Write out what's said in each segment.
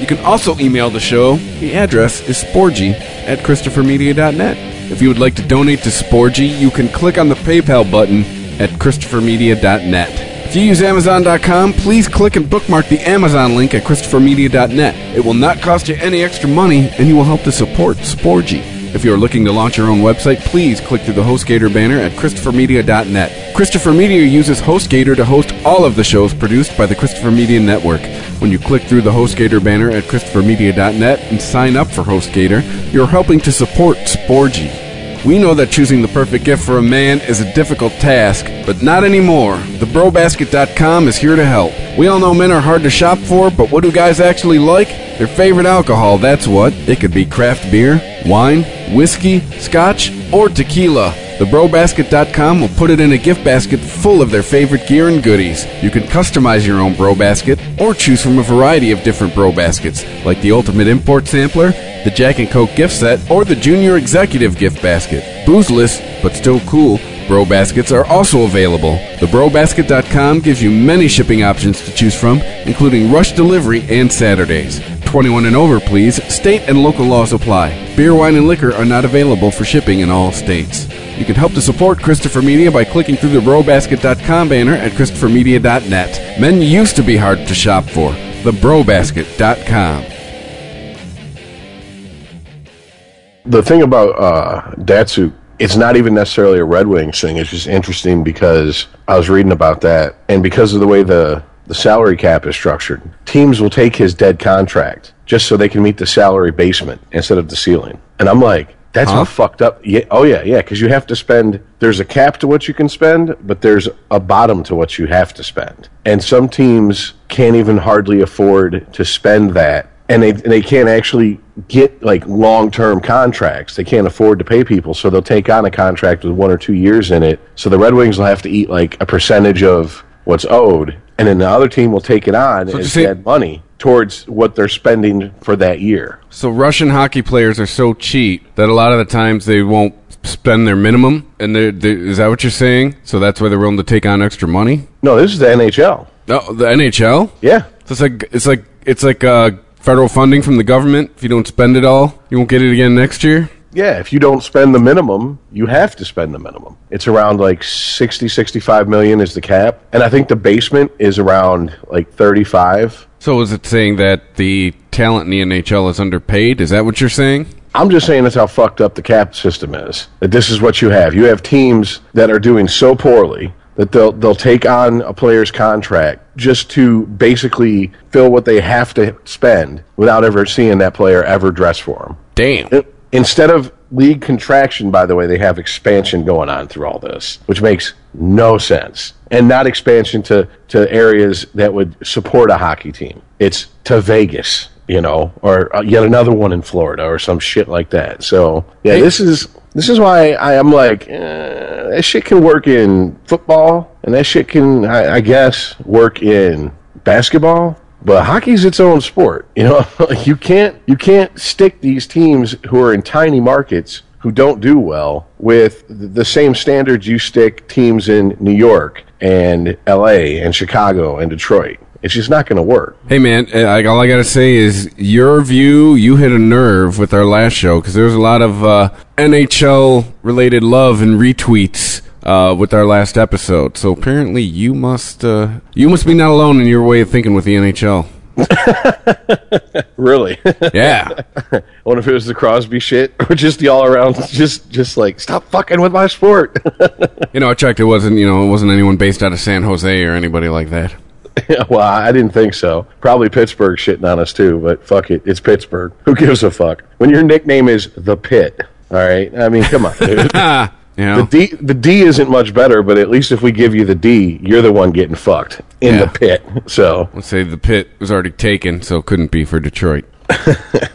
You can also email the show. The address is sporgy at ChristopherMedia.net. If you would like to donate to Sporgy, you can click on the PayPal button at ChristopherMedia.net. If you use Amazon.com, please click and bookmark the Amazon link at ChristopherMedia.net. It will not cost you any extra money, and you will help to support Sporgy. If you are looking to launch your own website, please click through the HostGator banner at ChristopherMedia.net. Christopher Media uses HostGator to host all of the shows produced by the Christopher Media Network. When you click through the HostGator banner at ChristopherMedia.net and sign up for HostGator, you're helping to support Sporgy. We know that choosing the perfect gift for a man is a difficult task, but not anymore. TheBroBasket.com is here to help. We all know men are hard to shop for, but what do guys actually like? Their favorite alcohol, that's what. It could be craft beer, wine, whiskey, scotch, or tequila. TheBroBasket.com will put it in a gift basket full of their favorite gear and goodies. You can customize your own Bro Basket or choose from a variety of different Bro Baskets, like the Ultimate Import Sampler, the Jack and Coke gift set, or the Junior Executive gift basket. Boozeless, but still cool, Bro Baskets are also available. TheBroBasket.com gives you many shipping options to choose from, including rush delivery and Saturdays. 21 and over, please. State and local laws apply. Beer, wine, and liquor are not available for shipping in all states. You can help to support Christopher Media by clicking through the BroBasket.com banner at ChristopherMedia.net. Men used to be hard to shop for. TheBroBasket.com. the thing about uh, Datsyuk, it's not even necessarily a Red Wings thing. It's just interesting because I was reading about that, and because of the way the the salary cap is structured, teams will take his dead contract just so they can meet the salary basement instead of the ceiling. And I'm like, that's Huh? how fucked up. Yeah, oh yeah, yeah. Because you have to spend. There's a cap to what you can spend, but there's a bottom to what you have to spend. And some teams can't even hardly afford to spend that, and they they can't actually get like long term contracts. They can't afford to pay people, so they'll take on a contract with one or two years in it. So the Red Wings will have to eat like a percentage of what's owed, and then the other team will take it on So as dead money towards what they're spending for that year. So Russian hockey players are so cheap that a lot of the times they won't spend their minimum, and they're, they is that what you're saying? So that's why they're willing to take on extra money? No, this is the NHL. No, the NHL. Yeah. So it's like it's like it's like uh, federal funding from the government. If you don't spend it all, you won't get it again next year. Yeah, if you don't spend the minimum, you have to spend the minimum. It's around like 60, 65 million is the cap. And I think the basement is around like 35. So is it saying that the talent in the NHL is underpaid? Is that what you're saying? I'm just saying that's how fucked up the cap system is. That this is what you have. You have teams that are doing so poorly that they'll they'll take on a player's contract just to basically fill what they have to spend without ever seeing that player ever dress for them. Damn. Instead of league contraction, by the way, they have expansion going on through all this, which makes no sense. And not expansion to, to areas that would support a hockey team. It's to Vegas, you know, or uh, yet another one in Florida or some shit like that. So, yeah, this is this is why I am like, eh, that shit can work in football, and that shit can, I, I guess, work in basketball. But hockey's its own sport. You know, you can't you can't stick these teams who are in tiny markets who don't do well with the same standards you stick teams in New York and L.A. and Chicago and Detroit. It's just not going to work. Hey man, I, all I gotta say is your view. You hit a nerve with our last show because there was a lot of uh, NHL related love and retweets uh, with our last episode. So apparently, you must uh, you must be not alone in your way of thinking with the NHL. Really? Yeah, I wonder if it was the Crosby shit or just the all around, just just like stop fucking with my sport. you know I checked. It wasn't you know it wasn't anyone based out of San Jose or anybody like that. well, I didn't think so. Probably Pittsburgh shitting on us too, but fuck it, it's Pittsburgh. Who gives a fuck? When your nickname is the Pit, all right. I mean, come on, dude. You know. The D, the D isn't much better, but at least if we give you the D, you're the one getting fucked in Yeah. the pit. So Let's say the pit was already taken, so it couldn't be for Detroit.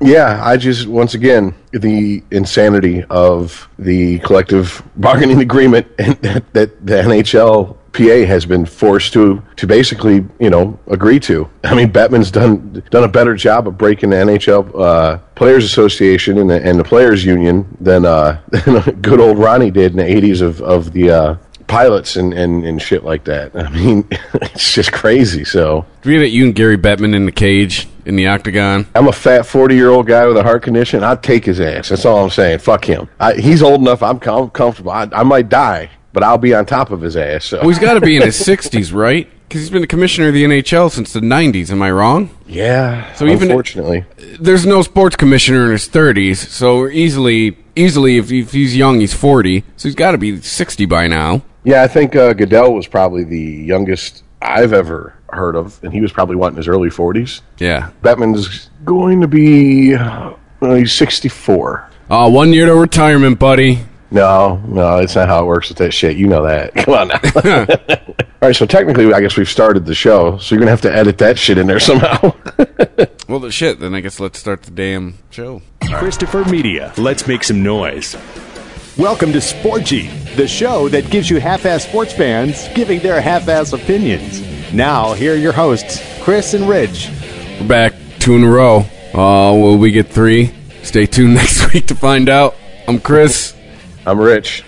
Yeah, I just once again the insanity of the collective bargaining agreement and that, that the NHL PA has been forced to to basically you know agree to. I mean, Bettman's done done a better job of breaking the NHL uh, Players Association and the, and the Players Union than, uh, than good old Ronnie did in the '80s of of the uh, pilots and, and, and shit like that. I mean, it's just crazy. So Do we get you and Gary Bettman in the cage in the octagon? I'm a fat 40 year old guy with a heart condition. I'd take his ass. That's all I'm saying. Fuck him. I, he's old enough. I'm com- comfortable. I, I might die, but I'll be on top of his ass. So. Well, he's got to be in his 60s, right? Because he's been the commissioner of the NHL since the 90s. Am I wrong? yeah. So even- unfortunately, There's no sports commissioner in his 30s, so easily, easily, if, if he's young, he's 40. So he's got to be 60 by now. yeah, I think uh, Goodell was probably the youngest I've ever heard of, and he was probably what in his early 40s. Yeah. Bettman's going to be uh, he's 64. Uh, one year to retirement, buddy. No, no, it's not how it works with that shit. You know that. Come on now. All right, so technically, I guess we've started the show, so you're gonna have to edit that shit in there somehow. Well, the shit. Then I guess let's start the damn show. Christopher Media. Let's make some noise. Welcome to Sporgy, the show that gives you half-ass sports fans giving their half-ass opinions. Now, here are your hosts, Chris and Rich. We're back two in a row. Uh, will we get three? Stay tuned next week to find out. I'm Chris. I'm Rich.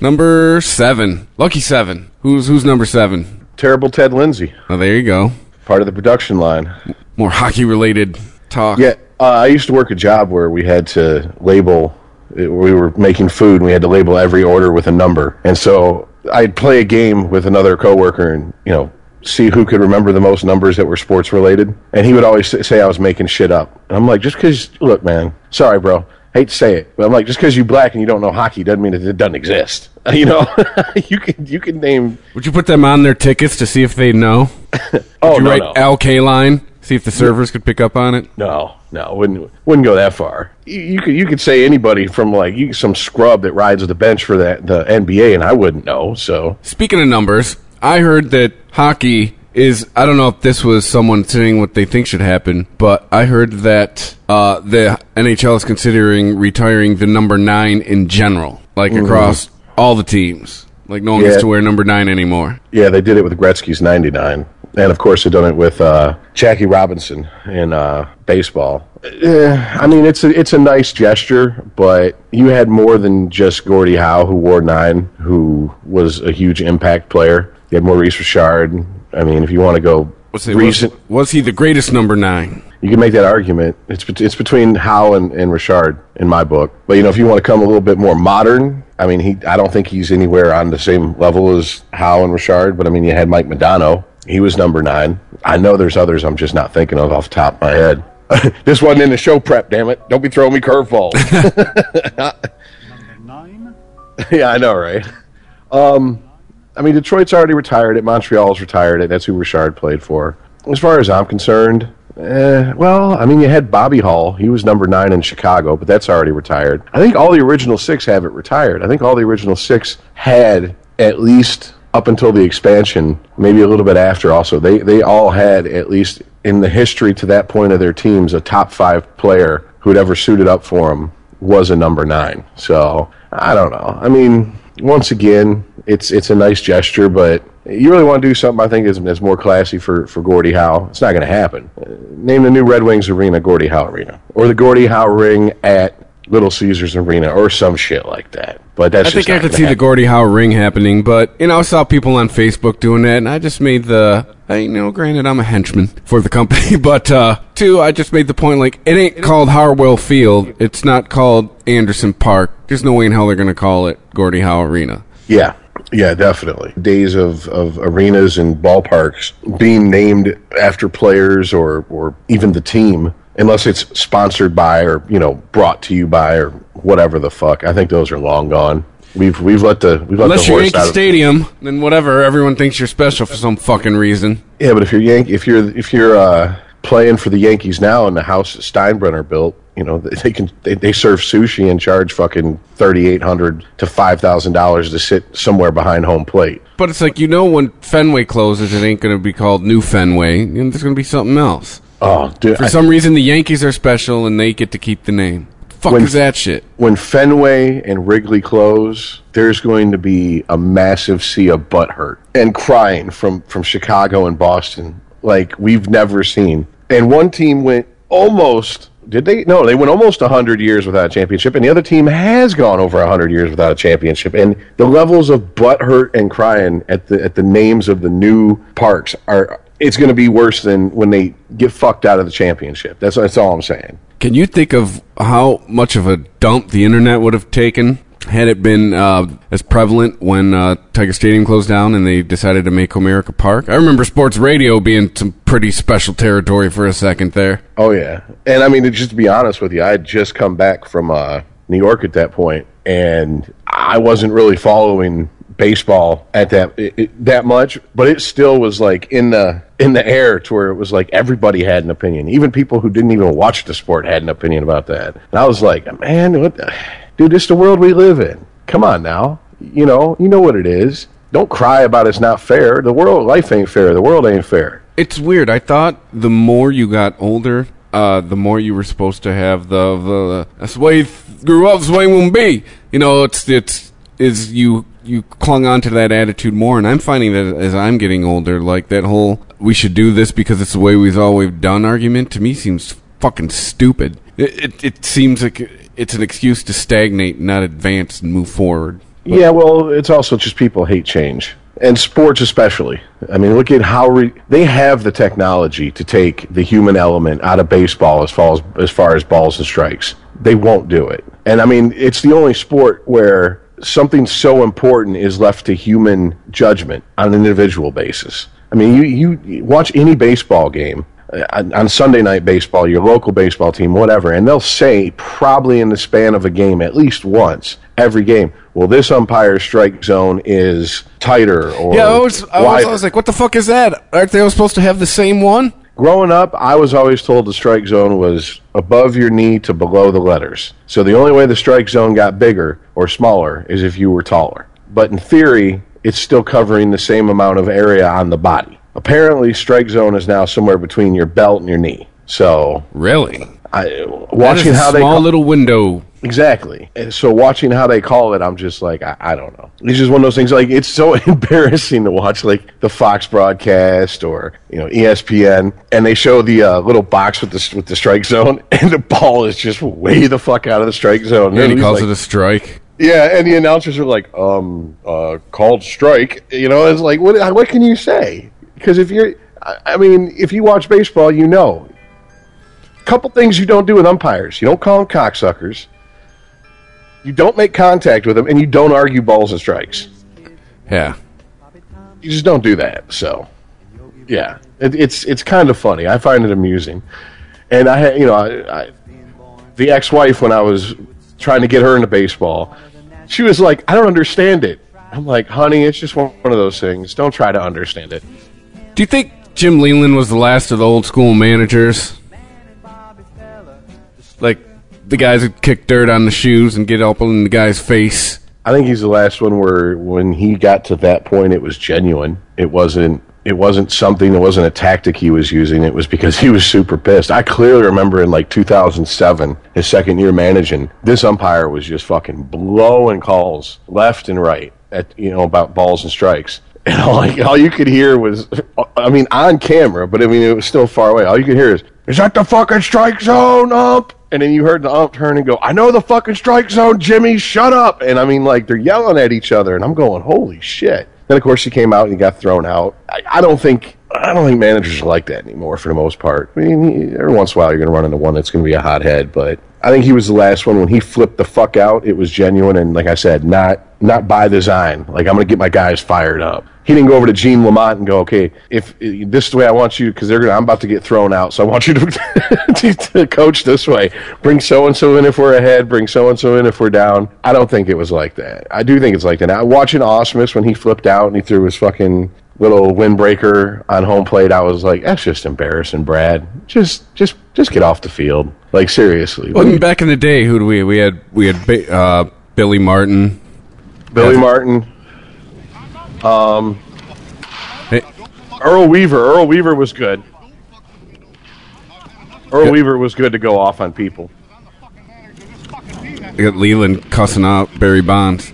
Number seven. Lucky seven. Who's who's number seven? Terrible Ted Lindsay, Oh, there you go. part of the production line. More hockey related talk. Yeah, uh, I used to work a job where we had to label. We were making food, and we had to label every order with a number. And so I'd play a game with another coworker, and you know, see who could remember the most numbers that were sports related. And he would always s- say I was making shit up. And I'm like, just because, look, man, sorry, bro. Hate to say it, but I'm like, just because you black and you don't know hockey doesn't mean that it doesn't exist. You know, you can you can name. Would you put them on their tickets to see if they know? Oh Would you no, write no. LK line? See if the servers could pick up on it. No, no, wouldn't wouldn't go that far. You, you could you could say anybody from like you, some scrub that rides the bench for that the NBA, and I wouldn't know. So Speaking of numbers, I heard that hockey is. I don't know if this was someone saying what they think should happen, but I heard that uh, the NHL is considering retiring the number nine in general, like across all the teams. Like no one gets to wear number nine anymore. yeah, they did it with Gretzky's '99, and of course they've done it with uh, Jackie Robinson in uh, baseball. I mean, it's a it's a nice gesture, but you had more than just Gordie Howe, who wore nine, who was a huge impact player. You had Maurice Richard. I mean, if you want to go Was, he, recent, was, was he the greatest number nine? You can make that argument. It's it's between Howe and, and Richard in my book. But you know, if you want to come a little bit more modern, I mean, he I don't think he's anywhere on the same level as Howe and Richard. But I mean, you had Mike Modano. He was number nine. I know there's others I'm just not thinking of off the top of my head. this wasn't in the show prep. Damn it! Don't be throwing me curveballs. Nine? yeah, I know, right? Um, I mean, Detroit's already retired it. Montreal's retired it. That's who Richard played for. As far as I'm concerned, eh, well, I mean, you had Bobby Hull. He was number nine in Chicago, but that's already retired. I think all the original six have it retired. I think all the original six had at least up until the expansion, maybe a little bit after. Also, they they all had at least in the history to that point of their teams a top five player who'd ever suited up for them was a number nine. So I don't know. I mean, once again, it's it's a nice gesture, but you really want to do something I think is, is more classy for for Gordie Howe. It's not going to happen. Uh, name the new Red Wings arena Gordie Howe Arena, or the Gordie Howe Ring at Little Caesars Arena, or some shit like that. But that's I just think I could see the happen. Gordie Howe ring happening, but you know, I saw people on Facebook doing that, and I just made the. I, know, granted, I'm a henchman for the company, but uh, two, I just made the point like it ain't called Harwell Field. It's not called Anderson Park. There's no way in hell they're gonna call it Gordie Howe Arena. Yeah, yeah, definitely. Days of, of arenas and ballparks being named after players or, or even the team, unless it's sponsored by or you know brought to you by or whatever the fuck. I think those are long gone. We've we've let the we've let Unless the you're Yankee Stadium, then whatever. Everyone thinks you're special for some fucking reason. yeah, but if you're Yank, if you're if you're uh, playing for the Yankees now in the house that Steinbrenner built, you know they they can they, they serve sushi and charge fucking thirty eight hundred to five thousand dollars to sit somewhere behind home plate. But it's like you know when Fenway closes, it ain't gonna be called New Fenway, and there's gonna be something else. Oh, dude, For I- some reason, the Yankees are special and they get to keep the name. Fuck When- is that shit? when Fenway and Wrigley close, there's going to be a massive sea of butt hurt and crying from from Chicago and Boston like we've never seen. And one team went almost did they? No, they went almost 100 years without a championship, and the other team has gone over 100 years without a championship. And the levels of butt hurt and crying at the at the names of the new parks are it's going to be worse than when they get fucked out of the championship. That's that's all I'm saying. Can you think of how much of a dump the internet would have taken had it been uh, as prevalent when uh, Tiger Stadium closed down and they decided to make Comerica Park? I remember sports radio being some pretty special territory for a second there. Oh yeah, and I mean, just to be honest with you, I had just come back from uh, New York at that point, and I wasn't really following baseball at that it, it- that much, but it still was like in the in the air to where it was like everybody had an opinion, even people who didn't even watch the sport had an opinion about that. And I was like, man, what, dude, this is the world we live in. Come on now, you know, you know what it is. Don't cry about it's not fair. The world, life ain't fair. The world ain't fair. It's weird. I thought the more you got older, uh, the more you were supposed to have the the that's the way th- grew up, that's the way it won't be. You know, it's it's is you you clung on to that attitude more, and I'm finding that as I'm getting older, like that whole we should do this because it's the way we've always done argument to me seems fucking stupid. It it, it seems like it's an excuse to stagnate, not advance and move forward. Yeah, well, it's also just people hate change. And sports especially. I mean, look at how re- they have the technology to take the human element out of baseball as far as, as far as balls and strikes. They won't do it. And I mean, it's the only sport where something so important is left to human judgment on an individual basis. I mean, you, you- watch any baseball game uh, on on Sunday night baseball, your local baseball team, whatever, and they'll say probably in the span of a game at least once every game, well, this umpire's strike zone is tighter or Yeah, I was, I was. I was like, what the fuck is that? Aren't they all supposed to have the same one? Growing up, I was always told the strike zone was above your knee to below the letters. So the only way the strike zone got bigger or smaller is if you were taller. But in theory, it's still covering the same amount of area on the body. Apparently, strike zone is now somewhere between your belt and your knee. So, Really? I, watching how they have a small little window. Exactly. And so watching how they call it, I'm just like, I, I don't know. It's just one of those things. Like it's so embarrassing to watch, like the Fox broadcast or you know ESPN, and they show the uh, little box with the with the strike zone, and the ball is just way the fuck out of the strike zone. And he calls like- it a strike. yeah, and the announcers are like, um, uh, called strike. You know, it's like, what? What can you say? Because if you're, I I mean, if you watch baseball, you know. A couple things you don't do with umpires. You don't call them cocksuckers. You don't make contact with them, and you don't argue balls and strikes. Yeah. You just don't do that. So, yeah, it, it's it's kind of funny. I find it amusing, and I, had- you know, I, I, the ex-wife when I was trying to get her into baseball, she was like, "I don't understand it." I'm like, "Honey, it's just one one of those things. Don't try to understand it." Do you think Jim Leyland was the last of the old school managers? Like the guys who kick dirt on the shoes and get up in the guy's face. I think he's the last one where when he got to that point, it was genuine. It wasn't. It wasn't something. It wasn't a tactic he was using. It was because he was super pissed. I clearly remember in like 2007, his second year managing, this umpire was just fucking blowing calls left and right at you know about balls and strikes. And all, like, all you could hear was, I mean, on camera, but I mean, it was still far away. All you could hear is, "Is that the fucking strike zone, ump?" And then you heard the ump turn and go, I know the fucking strike zone, Jimmy, shut up. And I mean, like, they're yelling at each other, and I'm going, holy shit. Then, of course, he came out and got thrown out. I, I don't think. I don't think managers are like that anymore for the most part. I mean, every once in a while you're going to run into one that's going to be a hothead, but I think he was the last one when he flipped the fuck out. It was genuine and, like I said, not not by design. Like I'm going to get my guys fired up. He didn't go over to Gene Lamont and go, okay, if this is the way I want you, because they're gonna, I'm about to get thrown out, so I want you to, to, to coach this way. Bring so and so in if we're ahead. Bring so and so in if we're down. I don't think it was like that. I do think it's like that. Now, watching Ausmus when he flipped out and he threw his fucking little windbreaker on home plate, I was like, that's just embarrassing, Brad. Just just just get off the field. Like seriously, Well, back in the day, who do we we had we had uh, Billy Martin. Billy Yeah. Martin. Hey, Earl Weaver. Earl Weaver was good. Earl Weaver was good to go off on people. You got Leyland cussing out Barry Bonds.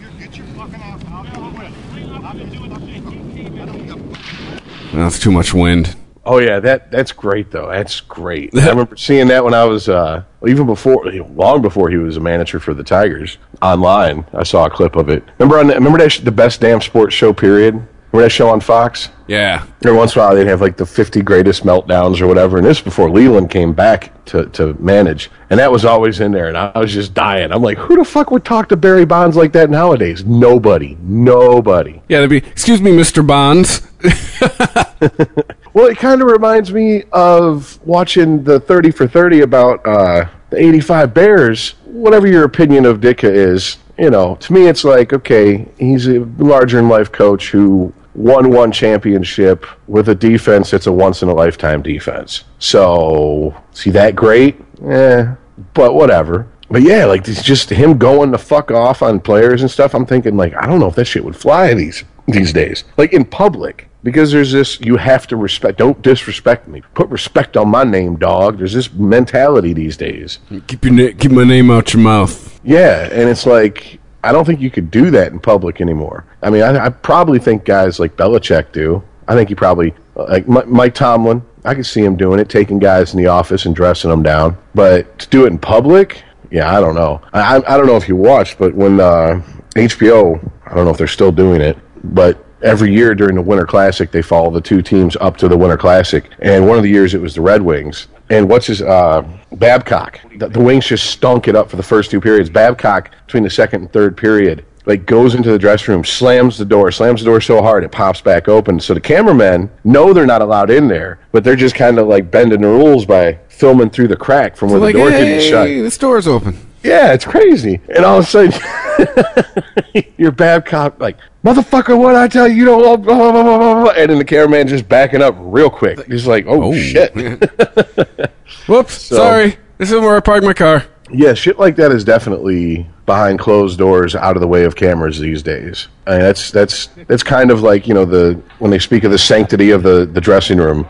That's too much wind. Oh yeah, that that's great though. That's great. I remember seeing that when I was uh, even before, long before he was a manager for the Tigers. Online, I saw a clip of it. Remember on remember that sh- the best damn sports show period. Remember that show on Fox? Yeah. Every once in a while, they'd have like the 50 greatest meltdowns or whatever. And this before Leyland came back to, to manage. And that was always in there. And I was just dying. I'm like, who the fuck would talk to Barry Bonds like that nowadays? Nobody. Nobody. Yeah, they'd be, excuse me, Mr. Bonds. Well, it kind of reminds me of watching the 30 for 30 about uh, the 85 Bears. Whatever your opinion of Ditka is, you know, to me it's like, okay, he's a larger in life coach who won one championship with a defense that's a once in a lifetime defense. So, see that great? Eh, but whatever. But yeah, like it's just him going the fuck off on players and stuff. I'm thinking like I don't know if that shit would fly these these days. Like in public. Because there's this you have to respect don't disrespect me. Put respect on my name, dog. There's this mentality these days. keep your na- keep my name out your mouth. Yeah, and it's like I don't think you could do that in public anymore. I mean, I, I probably think guys like Belichick do. I think he probably like Mi- Mike Tomlin. I could see him doing it, taking guys in the office and dressing them down. But to do it in public, yeah, I don't know. I, I I don't know if you watched, but when uh, HBO, I don't know if they're still doing it, but every year during the Winter Classic, they follow the two teams up to the Winter Classic. And one of the years it was the Red Wings. And what's his uh, Babcock? The, the Wings just stunk it up for the first two periods. Babcock between the second and third period. Like goes into the dressing room, slams the door, slams the door so hard it pops back open. So the cameramen know they're not allowed in there, but they're just kind of like bending the rules by filming through the crack from where like, the door hey, didn't shut. this door's open. Yeah, it's crazy. And all of a sudden, your Babcock, like, motherfucker, what I tell you, you don't, blah, blah, blah, and then the cameraman just backing up real quick. He's like, oh, Oh. shit. Whoops, sorry. This is where I parked my car. yeah, shit like that is definitely behind closed doors, out of the way of cameras these days. I mean, that's that's that's kind of like you know the when they speak of the sanctity of the the dressing room.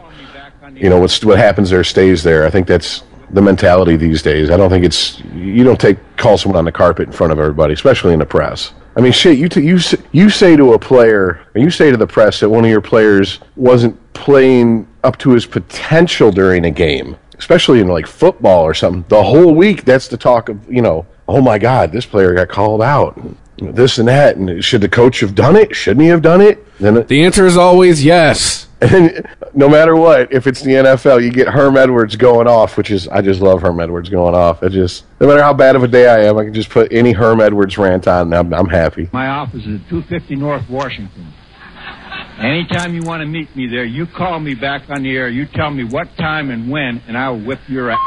You know, what's what happens there stays there. I think that's the mentality these days. I don't think it's you don't take call someone on the carpet in front of everybody, especially in the press. I mean, shit. You t- you you say to a player, or you say to the press that one of your players wasn't playing up to his potential during a game, especially in like football or something. The whole week, that's the talk of you know, oh my God, this player got called out, this and that, and should the coach have done it? Shouldn't he have done it? Then The answer is always yes. And no matter what, if it's the NFL, you get Herm Edwards going off, which is I just love Herm Edwards going off. It just no matter how bad of a day I am, I can just put any Herm Edwards rant on, and I'm, I'm happy. My office is at 250 North Washington. Anytime you want to meet me there, you call me back on the air. You tell me what time and when, and I'll whip your ass.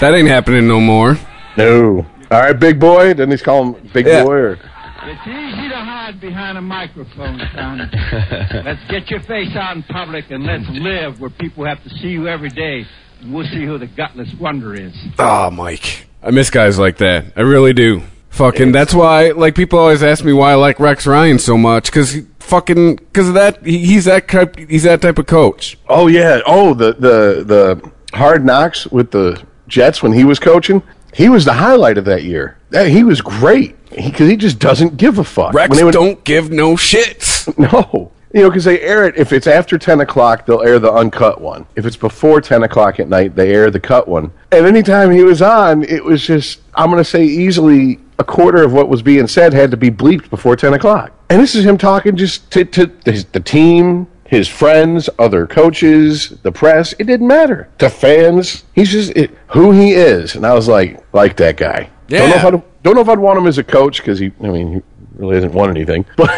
That ain't happening no more. No, all right, big boy. Didn't he call him big Yeah. boy? Or It's easy to hide behind a microphone, Sonny. let's get your face out in public and let's live where people have to see you every day. And we'll see who the gutless wonder is. Oh, Mike. I miss guys like that. I really do. Fucking, that's why, like, people always ask me why I like Rex Ryan so much, because fucking, because of that, he, he's that type, he's that type of coach. oh yeah, oh the the the hard knocks with the Jets when he was coaching. He was the highlight of that year. That- He was great because he, just doesn't give a fuck. Rex When would- don't give no shits. No. You know, because they air it. If it's after 10 o'clock, they'll air the uncut one. If it's before 10 o'clock at night, they air the cut one. And anytime he was on, it was just, I'm going to say easily a quarter of what was being said had to be bleeped before 10 o'clock. And this is him talking just to, to his, the team, his friends, other coaches, the press. It didn't matter. To fans, he's just it, who he is. And I was like, like that guy. Don't know if I'd, don't know if I'd want him as a coach because he, I mean, he really hasn't won anything. But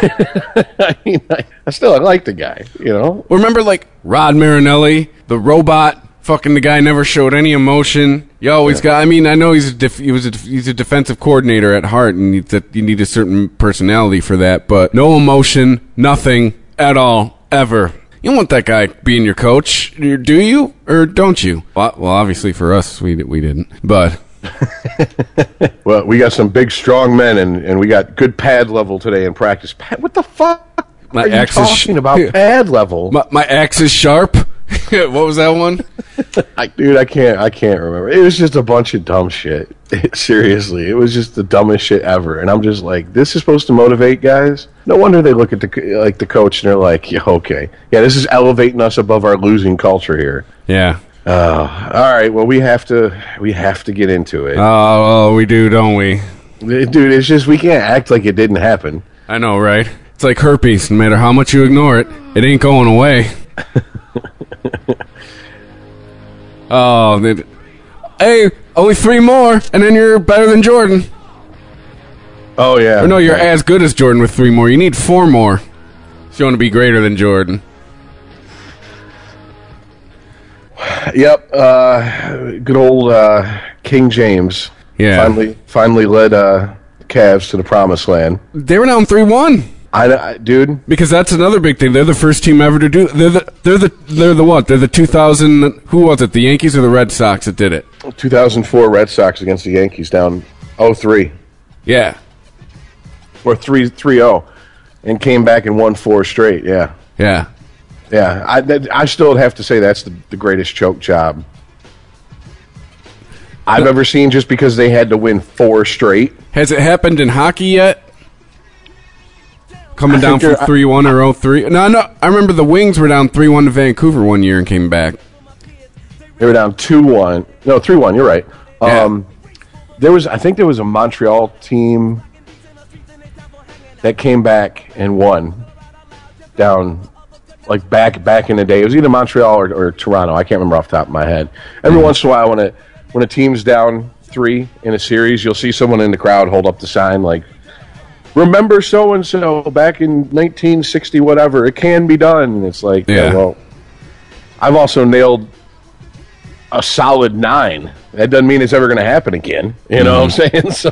I mean, I, I still I like the guy. You know, Remember, like, Rod Marinelli, the robot, fucking the guy never showed any emotion. You always got, I mean, I know he's a, def, he was a, he's a defensive coordinator at heart, and you- that you need a certain personality for that, but no emotion, nothing at all, ever. You want that guy being your coach, do you, or don't you? Well, well obviously for us, we we didn't, but well, we got some big, strong men, and, and we got good pad level today in practice. Pad, what the fuck My are you is sh- talking about? Pad level? my, my axe is sharp. what was that one? I, dude, I can't. I can't remember. It was just a bunch of dumb shit. seriously, it was just the dumbest shit ever. And I'm just like, this is supposed to motivate guys. No wonder they look at the like the coach and they're like, yeah, okay, yeah, this is elevating us above our losing culture here. Yeah. Uh, all right. Well, we have to we have to get into it, Oh, oh, we do, don't we? dude. It's just we can't act like it didn't happen. I know, right? It's like herpes. No matter how much you ignore it, it ain't going away. oh, then- hey, only three more, and then you're better than Jordan. Oh yeah. Or no, you're as good as Jordan with three more. You need four more. If you want to be greater than Jordan. Yep. Uh, good old uh, King James. Yeah. Finally, finally led uh, Cavs to the promised land. They were down three one. I, I dude. Because that's another big thing. They're the first team ever to do. They're the. They're the. They're the what? They're the 2000. Who was it? The Yankees or the Red Sox that did it? 2004 Red Sox against the Yankees down 0-3 Yeah. or 3-0 and came back and won four straight. Yeah. Yeah. Yeah, I, that, I still have to say that's the, the greatest choke job I've ever seen just because they had to win four straight. Has it happened in hockey yet? Coming I down from three one or 0-3? No, no. I remember the Wings were down three one to Vancouver one year and came back. They were down 2-1. No, 3-1, you're right. Yeah. Um, there was I think there was a Montreal team that came back and won down like back back in the day. It was either Montreal or, or Toronto. I can't remember off the top of my head. Every Mm-hmm. once in a while when a when a team's down 3 in a series, you'll see someone in the crowd hold up the sign like remember so and so back in 1960 whatever. It can be done. And it's like, yeah, Yeah. well I've also nailed a solid nine. That doesn't mean it's ever going to happen again. You know what I'm saying? So,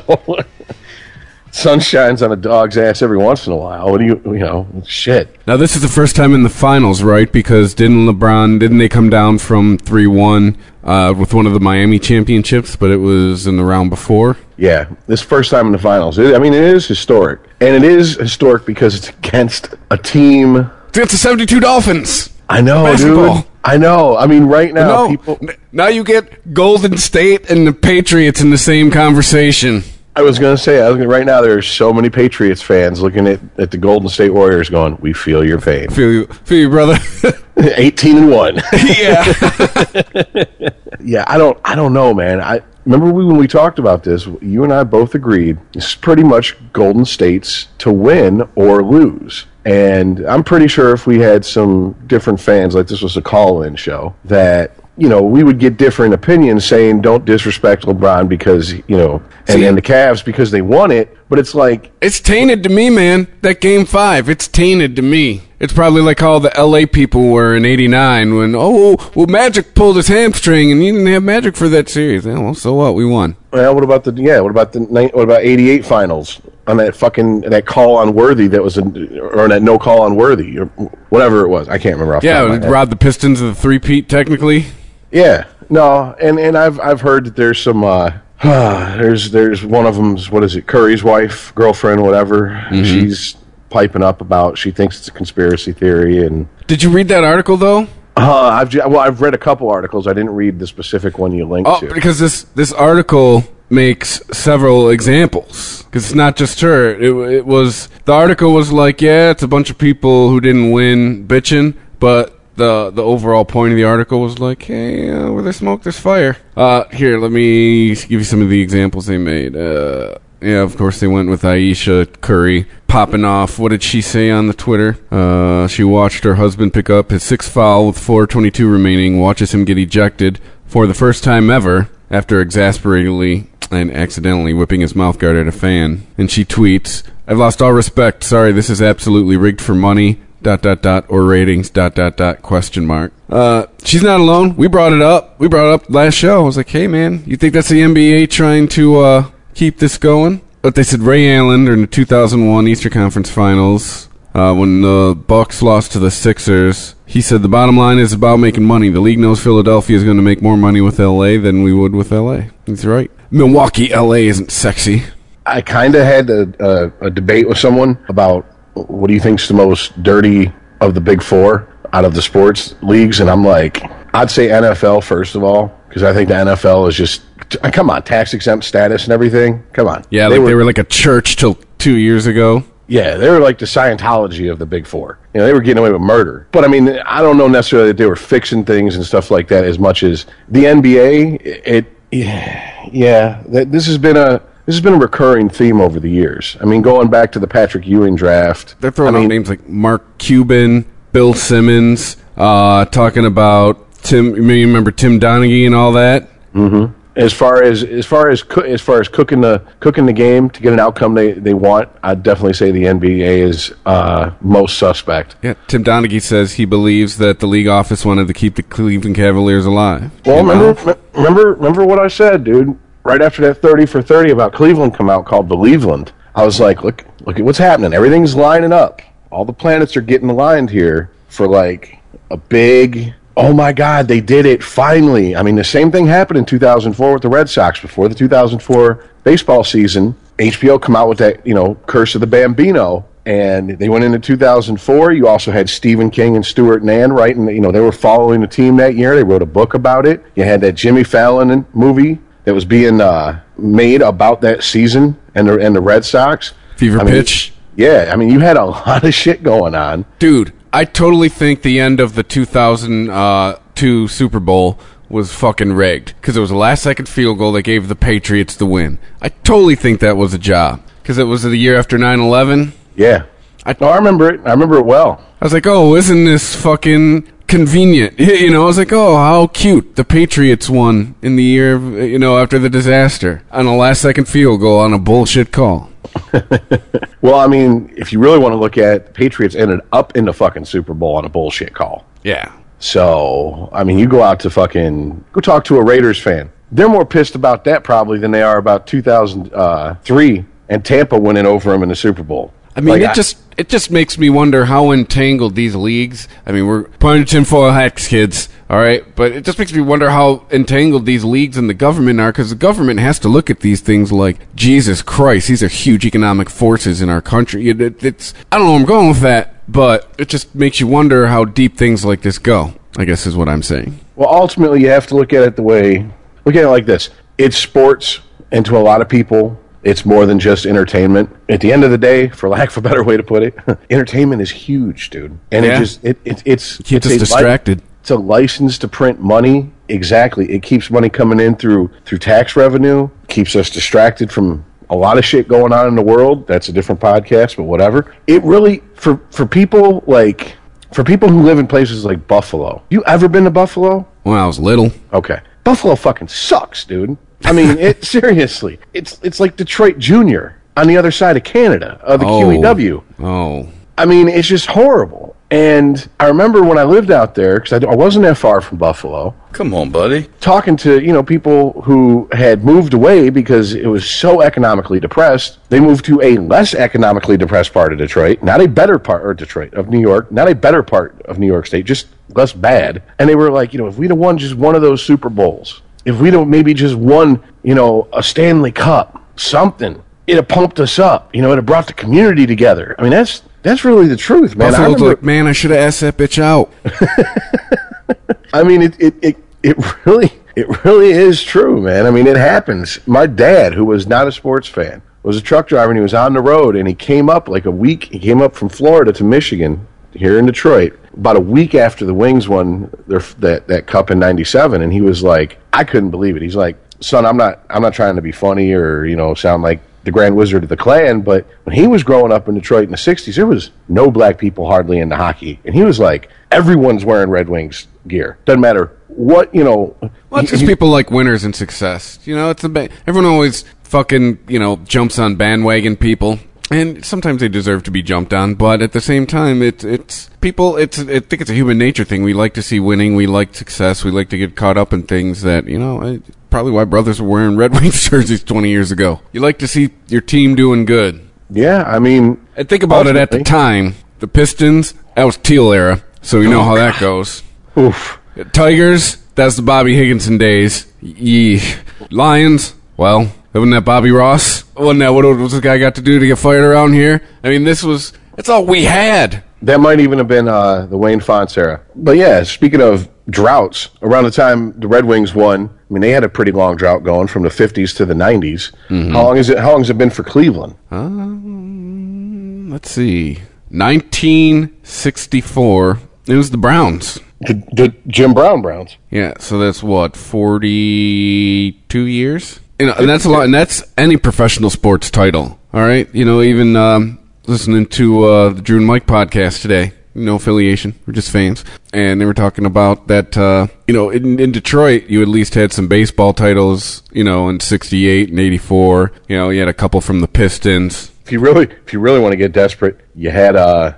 sun shines on a dog's ass every once in a while. What do you, you know, shit. Now this is the first time in the finals, right? Because didn't LeBron didn't they come down from three one uh, with one of the Miami championships, but it was in the round before. Yeah, this first time in the finals. It, I mean, it is historic, and it is historic because it's against a team. It's the seventy two Dolphins. I know, Basketball. dude. I know. I mean, right now, no, people. n- now you get Golden State and the Patriots in the same conversation. I was going to say, I was gonna, right now, there's so many Patriots fans looking at, at the Golden State Warriors, going, "We feel your pain." Feel you, feel you, brother. 18 and one. yeah. Yeah, I don't I don't know, man. I remember we, when we talked about this, you and I both agreed is pretty much Golden State's to win or lose. And I'm pretty sure if we had some different fans, like this was a call-in show, that you know we would get different opinions saying don't disrespect LeBron because you know, and, See- and the Cavs because they won it. But it's like It's tainted to me, man. That game five, it's tainted to me. It's probably like all the LA people were in '89 when oh well Magic pulled his hamstring and you didn't have Magic for that series. Yeah, well, so what? We won. Well, what about the yeah? What about the what about '88 finals on that fucking that call on Worthy that was a, or that no call on Worthy or whatever it was? I can't remember. Off the top of my Yeah, robbed the Pistons of the three-peat technically. Yeah, no, and and I've I've heard that there's some uh, there's there's one of them's what is it Curry's wife girlfriend whatever Mm-hmm. she's piping up about she thinks it's a conspiracy theory and Did you read that article though? uh, I've well I've read a couple articles I didn't read the specific one you linked Oh, to because this this article makes several examples. Because it's not just her. It, it was the article was like, yeah, it's a bunch of people who didn't win bitching, but the the overall point of the article was like, hey, uh, where there's smoke, there's fire. Uh, here, let me give you some of the examples they made. Uh, yeah, of course they went with Ayesha Curry popping off. What did she say on the Twitter? Uh, she watched her husband pick up his sixth foul with 4:22 remaining. Watches him get ejected for the first time ever after exasperatingly and accidentally whipping his mouthguard at a fan. And she tweets, "I've lost all respect. Sorry, this is absolutely rigged for money." Dot dot dot or ratings dot dot dot question mark. Uh, she's not alone. We brought it up. We brought it up last show. I was like, hey man, you think that's the NBA trying to uh, keep this going? But they said Ray Allen during the 2001 Eastern Conference Finals uh, when the Bucks lost to the Sixers. He said the bottom line is about making money. The league knows Philadelphia is going to make more money with LA than we would with LA. He's right. Milwaukee, LA isn't sexy. I kind of had a, a, a debate with someone about what do you think's the most dirty of the big four. out of the sports leagues, and I'm like, I'd say NFL first of all because I think the NFL is just come on tax exempt status and everything. Come on, Yeah, like they were like a church till two years ago. Yeah, they were like the Scientology of the Big Four. You know, they were getting away with murder. But I mean, I don't know necessarily that they were fixing things and stuff like that as much as the NBA. It, yeah, this has been a this has been a recurring theme over the years. I mean, going back to the Patrick Ewing draft, they're throwing I mean, out names like Mark Cuban, Bill Simmons, uh, talking about Tim. You remember Tim Donaghy and all that. Mm-hmm as far as as far as as far as cooking the cooking the game to get an outcome they, they want, I'd definitely say the NBA is uh, most suspect. Yeah, Tim Donaghy says he believes that the league office wanted to keep the Cleveland Cavaliers alive. Well, remember remember remember what I said, dude. Right after that thirty for thirty about Cleveland come out called Believeland, I was like, look look at what's happening. Everything's lining up. All the planets are getting aligned here for like a big oh my God, they did it finally. I mean, the same thing happened in 2004 with the Red Sox before the 2004 baseball season. HBO come out with that, you know, Curse of the Bambino. And they went into 2004. You also had Stephen King and Stewart O'Nan writing, you know, they were following the team that year. They wrote a book about it. You had that Jimmy Fallon movie that was being uh, made about that season and the, and the Red Sox. Fever I Pitch. Mean, yeah, I mean, you had a lot of shit going on. Dude, I totally think the end of the 2002 Super Bowl was fucking rigged because it was a last second field goal that gave the Patriots the win. I totally think that was a job because it was the year after 9 11. Yeah. I, no, I remember it. I remember it well. I was like, oh, isn't this fucking convenient? You know, I was like, oh, how cute. The Patriots won in the year, you know, after the disaster on a last second field goal on a bullshit call. well, I mean, if you really want to look at it, the Patriots ended up in the fucking Super Bowl on a bullshit call. Yeah. So, I mean, you go out to fucking go talk to a Raiders fan. They're more pissed about that probably than they are about 2003 uh, and Tampa winning over them in the Super Bowl. I mean, like, it I, just it just makes me wonder how entangled these leagues. I mean, we're putting tinfoil hats, kids. All right, but it just makes me wonder how entangled these leagues and the government are, because the government has to look at these things like Jesus Christ. These are huge economic forces in our country. It, it, it's I don't know where I'm going with that, but it just makes you wonder how deep things like this go. I guess is what I'm saying. Well, ultimately, you have to look at it the way look at it like this: it's sports, and to a lot of people, it's more than just entertainment. At the end of the day, for lack of a better way to put it, entertainment is huge, dude. And yeah. it just it, it it's keeps it's us distracted. Li- it's a license to print money. Exactly. It keeps money coming in through through tax revenue. Keeps us distracted from a lot of shit going on in the world. That's a different podcast, but whatever. It really for for people like for people who live in places like Buffalo. You ever been to Buffalo? When I was little. Okay. Buffalo fucking sucks, dude. I mean, it seriously. It's it's like Detroit Junior on the other side of Canada of the oh. QEW. Oh. I mean, it's just horrible. And I remember when I lived out there because I, I wasn't that far from Buffalo. Come on, buddy. Talking to you know people who had moved away because it was so economically depressed. They moved to a less economically depressed part of Detroit, not a better part of Detroit of New York, not a better part of New York State, just less bad. And they were like, you know, if we'd have won just one of those Super Bowls, if we don't maybe just won, you know, a Stanley Cup, something, it'd have pumped us up. You know, it'd have brought the community together. I mean, that's that's really the truth, man. I remember, like, man, I should have asked that bitch out. I mean, it, it, it, it really it really is true, man. I mean, it happens. My dad, who was not a sports fan, was a truck driver and he was on the road and he came up like a week. He came up from Florida to Michigan here in Detroit about a week after the Wings won their, that that cup in '97, and he was like, I couldn't believe it. He's like, son, I'm not I'm not trying to be funny or you know sound like the Grand Wizard of the Klan, but when he was growing up in Detroit in the 60s, there was no black people hardly into hockey. And he was like, everyone's wearing Red Wings gear. Doesn't matter what, you know. Well, it's just people like winners and success. You know, it's a ba- everyone always fucking, you know, jumps on bandwagon people. And sometimes they deserve to be jumped on, but at the same time, it's it's people. It's I think it's a human nature thing. We like to see winning. We like success. We like to get caught up in things that you know probably why brothers were wearing Red Wings jerseys 20 years ago. You like to see your team doing good. Yeah, I mean, and think about it at the time. The Pistons, that was teal era, so you know oh, how that goes. Oof. Tigers, that's the Bobby Higginson days. Yee. Lions, well, wasn't that Bobby Ross? Wasn't that what, what this guy got to do to get fired around here? I mean, this was, it's all we had. That might even have been uh, the Wayne Fontes era. But yeah, speaking of droughts, around the time the Red Wings won, I mean they had a pretty long drought going from the 50s to the 90s. How long is it? How long has it been for Cleveland? Um, let's see. 1964. It was the Browns. The, the Jim Brown Browns. Yeah, so that's what 42 years. You know, and that's a lot. And that's any professional sports title. All right, you know, even um, listening to uh, the Drew and Mike podcast today. No affiliation. We're just fans, and they were talking about that. Uh, you know, in, in Detroit, you at least had some baseball titles. You know, in '68 and '84. You know, you had a couple from the Pistons. If you really, if you really want to get desperate, you had uh,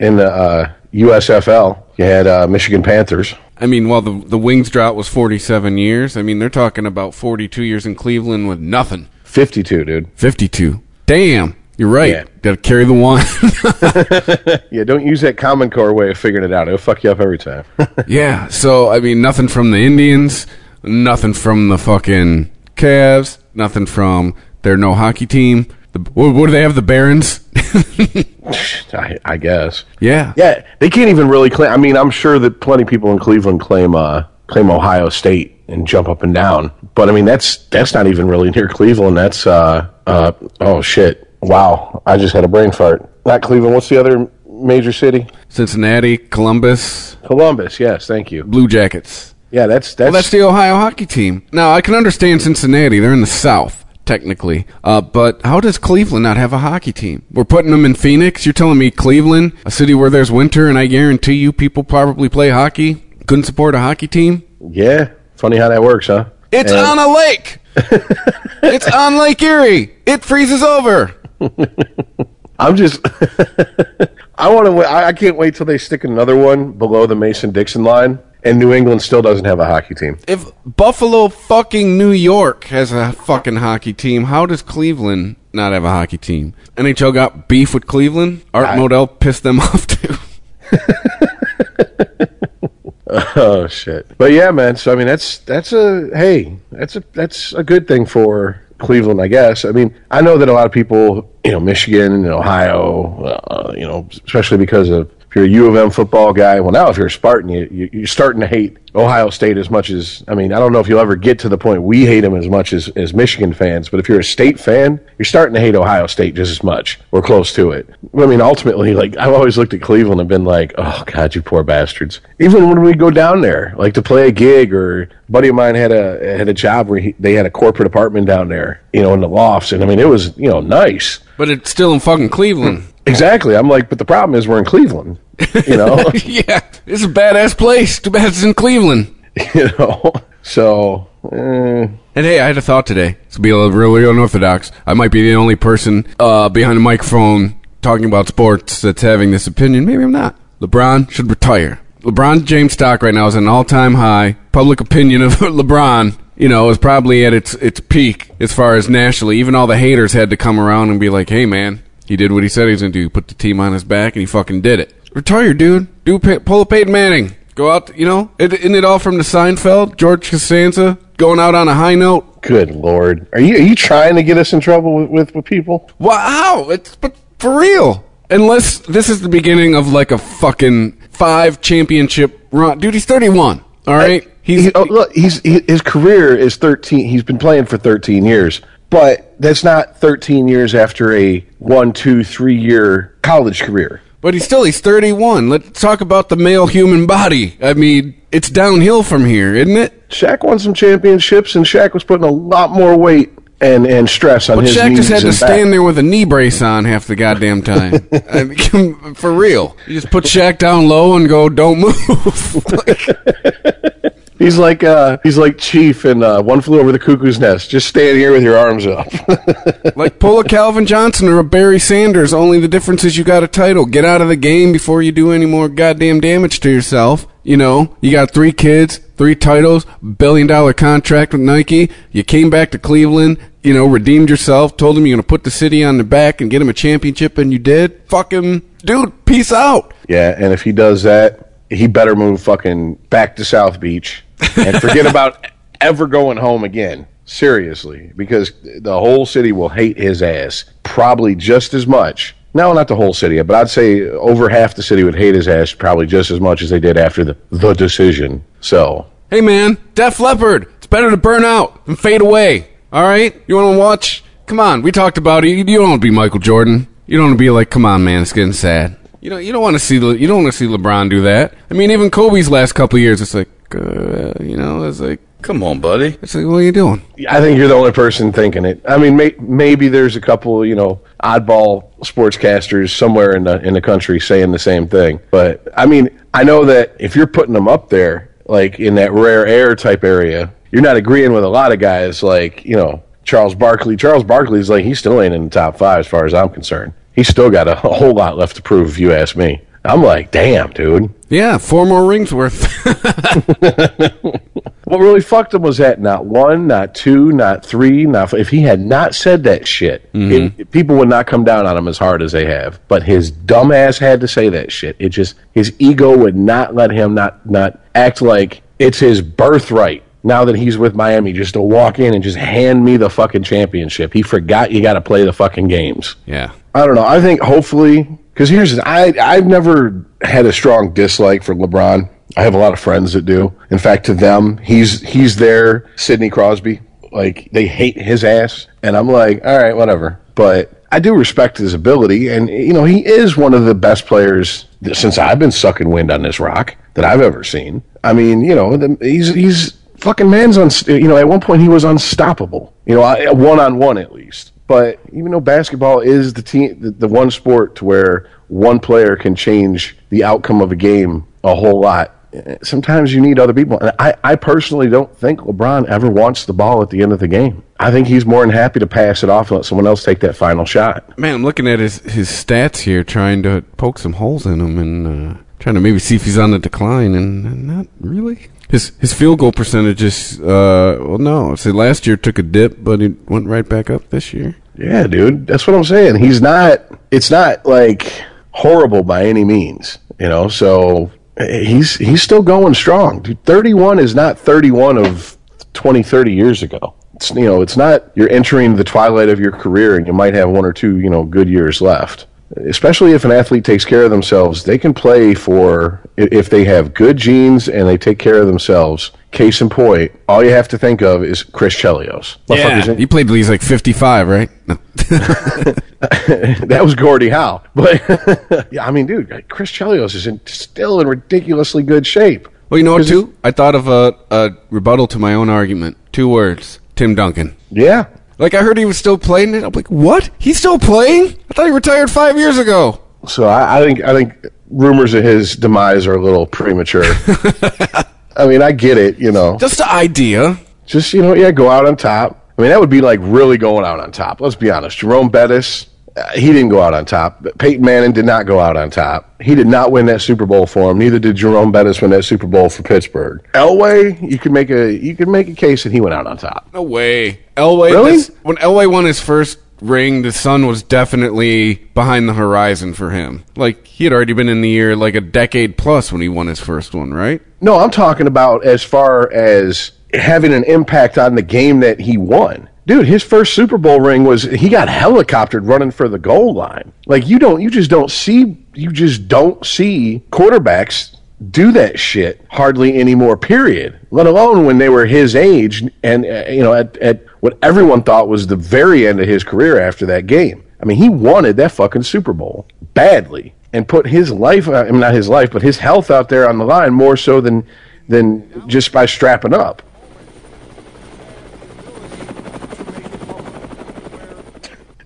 in the uh, USFL, you had uh, Michigan Panthers. I mean, while the the Wings drought was 47 years, I mean they're talking about 42 years in Cleveland with nothing. 52, dude. 52. Damn, you're right. Yeah. Got to carry the one. Yeah, don't use that Common Core way of figuring it out. It'll fuck you up every time. yeah. So I mean, nothing from the Indians, nothing from the fucking Cavs, nothing from their no hockey team. The, what, what do they have? The Barons. I, I guess. yeah. Yeah, they can't even really claim. I mean, I'm sure that plenty of people in Cleveland claim uh, claim Ohio State and jump up and down. But I mean, that's that's not even really near Cleveland. That's uh, uh, oh shit! Wow, I just had a brain fart. Not Cleveland. What's the other major city? Cincinnati, Columbus, Columbus. Yes, thank you. Blue Jackets. Yeah, that's that's, Well, that's the Ohio hockey team. Now, I can understand Cincinnati. They're in the South, technically. Uh, but how does Cleveland not have a hockey team? We're putting them in Phoenix. You're telling me Cleveland, a city where there's winter, and I guarantee you people probably play hockey, couldn't support a hockey team? yeah. Funny how that works, huh? It's And- on a lake! it's on Lake Erie! It freezes over! I'm just. I want to. I I can't wait till they stick another one below the Mason Dixon line, and New England still doesn't have a hockey team. If Buffalo fucking New York has a fucking hockey team, how does Cleveland not have a hockey team? NHL got beef with Cleveland. Art I- Modell pissed them off too. Oh shit! But yeah, man. So I mean, that's that's a hey, that's a that's a good thing for Cleveland, I guess. I mean, I know that a lot of people, you know, Michigan and Ohio, uh, you know, especially because of you're a U of M football guy. Well, now if you're a Spartan, you, you you're starting to hate Ohio State as much as I mean. I don't know if you'll ever get to the point we hate them as much as as Michigan fans, but if you're a state fan, you're starting to hate Ohio State just as much or close to it. I mean, ultimately, like I've always looked at Cleveland and been like, oh God, you poor bastards. Even when we go down there, like to play a gig, or a buddy of mine had a had a job where he, they had a corporate apartment down there, you know, in the lofts, and I mean, it was you know nice. But it's still in fucking Cleveland. Exactly. I'm like, but the problem is we're in Cleveland, you know, yeah, it's a badass place. Too bad it's in Cleveland. you know. So, eh, And hey, I had a thought today. To be a little really unorthodox, I might be the only person uh, behind a microphone talking about sports that's having this opinion. Maybe I'm not. LeBron should retire. LeBron James stock right now is at an all-time high. Public opinion of LeBron, you know, is probably at its its peak as far as nationally. Even all the haters had to come around and be like, "Hey, man, he did what he said he was going to do. Put the team on his back, and he fucking did it. Retire, dude. Do pull a Peyton Manning. Go out, you know. It, isn't it all from the Seinfeld? George Costanza going out on a high note. good lord, are you are you trying to get us in trouble with with, with people? Wow, it's but for real. Unless this is the beginning of like a fucking five championship run, dude. He's thirty-one. All right, he's He- oh, look, he's he, his career is 13. He's been playing for 13 years, but that's not 13 years after a one, two, three year college career. But he's still he's thirty-one. Let's talk about the male human body. I mean, it's downhill from here, isn't it? Shaq won some championships, and Shaq was putting a lot more weight and and stress on But his Shaq knees just had to back. stand there with a knee brace on half the goddamn time. I mean, for real, you just put Shaq down low and go, "Don't move." He's like uh, he's like Chief in uh, One Flew Over the Cuckoo's Nest. Just stand here with your arms up. Like pull a Calvin Johnson or a Barry Sanders. Only the difference is you got a title. Get out of the game before you do any more goddamn damage to yourself. You know, you got three kids, three titles, billion dollar contract with Nike. You came back to Cleveland, you know, redeemed yourself, told them you're going to put the city on the back and get him a championship, and you did. Fucking dude, peace out. yeah, and if he does that, he better move fucking back to South Beach and forget about ever going home again. Seriously, because the whole city will hate his ass probably just as much. no, not the whole city, but I'd say over half the city would hate his ass probably just as much as they did after the the decision. So Hey man, Def Leppard. It's better to burn out and fade away. All right, you want to watch? Come on, we talked about it. You you don't want to be Michael Jordan. You don't want to be like, come on, man, it's getting sad. You know, you don't want to see Le- you don't want to see LeBron do that. I mean, even Kobe's last couple of years, it's like, uh, you know, it's like, Come on, buddy. it's like, what are you doing? I think you're the only person thinking it. I mean, may, maybe there's a couple, you know, oddball sportscasters somewhere in the in the country saying the same thing. But I mean, I know that if you're putting them up there, like in that rare air type area, you're not agreeing with a lot of guys, like you know Charles Barkley. Charles Barkley's like he still ain't in the top five as far as I'm concerned. He's still got a, a whole lot left to prove, if you ask me. I'm like, damn, dude. Yeah, four more rings worth. What really fucked him was that not one, not two, not three, not if he had not said that shit, mm-hmm. it, people would not come down on him as hard as they have. But his dumbass had to say that shit. It just his ego would not let him not not act like it's his birthright. Now that he's with Miami, just to walk in and just hand me the fucking championship. He forgot you got to play the fucking games. yeah. I don't know. I think hopefully because here's I I've never had a strong dislike for LeBron. I have a lot of friends that do. In fact, to them, he's he's their Sidney Crosby. Like they hate his ass, and I'm like, all right, whatever. But I do respect his ability, and you know he is one of the best players since I've been sucking wind on this rock that I've ever seen. I mean, you know, the, he's he's fucking man's on. You know, at one point he was unstoppable. You know, one on one at least. But even though basketball is the team, the, the one sport to where one player can change the outcome of a game a whole lot, sometimes you need other people. And I, I personally don't think LeBron ever wants the ball at the end of the game. I think he's more than happy to pass it off and let someone else take that final shot. Man, I'm looking at his his stats here, trying to poke some holes in them, and uh, trying to maybe see if he's on the decline, and not really. His his field goal percentage is uh well no, see last year took a dip, but it went right back up this year. Yeah, dude, that's what I'm saying. He's not. It's not like horrible by any means, you know. So he's he's still going strong. Dude, 31 is not 31 of 20, 30 years ago. It's you know, it's not. You're entering the twilight of your career, and you might have one or two, you know, good years left. Especially if an athlete takes care of themselves, they can play for if they have good genes and they take care of themselves. Case in point, all you have to think of is Chris Chelios. Motherfucker's in- he played till he's like 55, right? That was Gordie Howe. But yeah, I mean, dude, Chris Chelios is in, still in ridiculously good shape. Well, you know what, too? I thought of a, a rebuttal to my own argument. Two words: Tim Duncan. Yeah, Like I heard he was still playing it. I'm like, what? He's still playing? I thought he retired five years ago. so I, I think I think rumors of his demise are a little premature. I mean, I get it, you know. Just the idea. Just you know, yeah, go out on top. I mean, that would be like really going out on top. Let's be honest. Jerome Bettis, Uh, he didn't go out on top. But Peyton Manning did not go out on top. He did not win that Super Bowl for him. Neither did Jerome Bettis win that Super Bowl for Pittsburgh. Elway, you could make a you could make a case that he went out on top. No way. Elway. Really? when Elway won his first ring, the sun was definitely behind the horizon for him. Like he had already been in the year like a decade plus when he won his first one, right? No, I'm talking about as far as having an impact on the game that he won. Dude, his first Super Bowl ring was he got helicoptered running for the goal line. Like you don't you just don't see you just don't see quarterbacks do that shit hardly anymore period. Let alone when they were his age and uh, you know at at what everyone thought was the very end of his career after that game. I mean, he wanted that fucking Super Bowl badly and put his life, I mean, not his life, but his health out there on the line more so than than just by strapping up.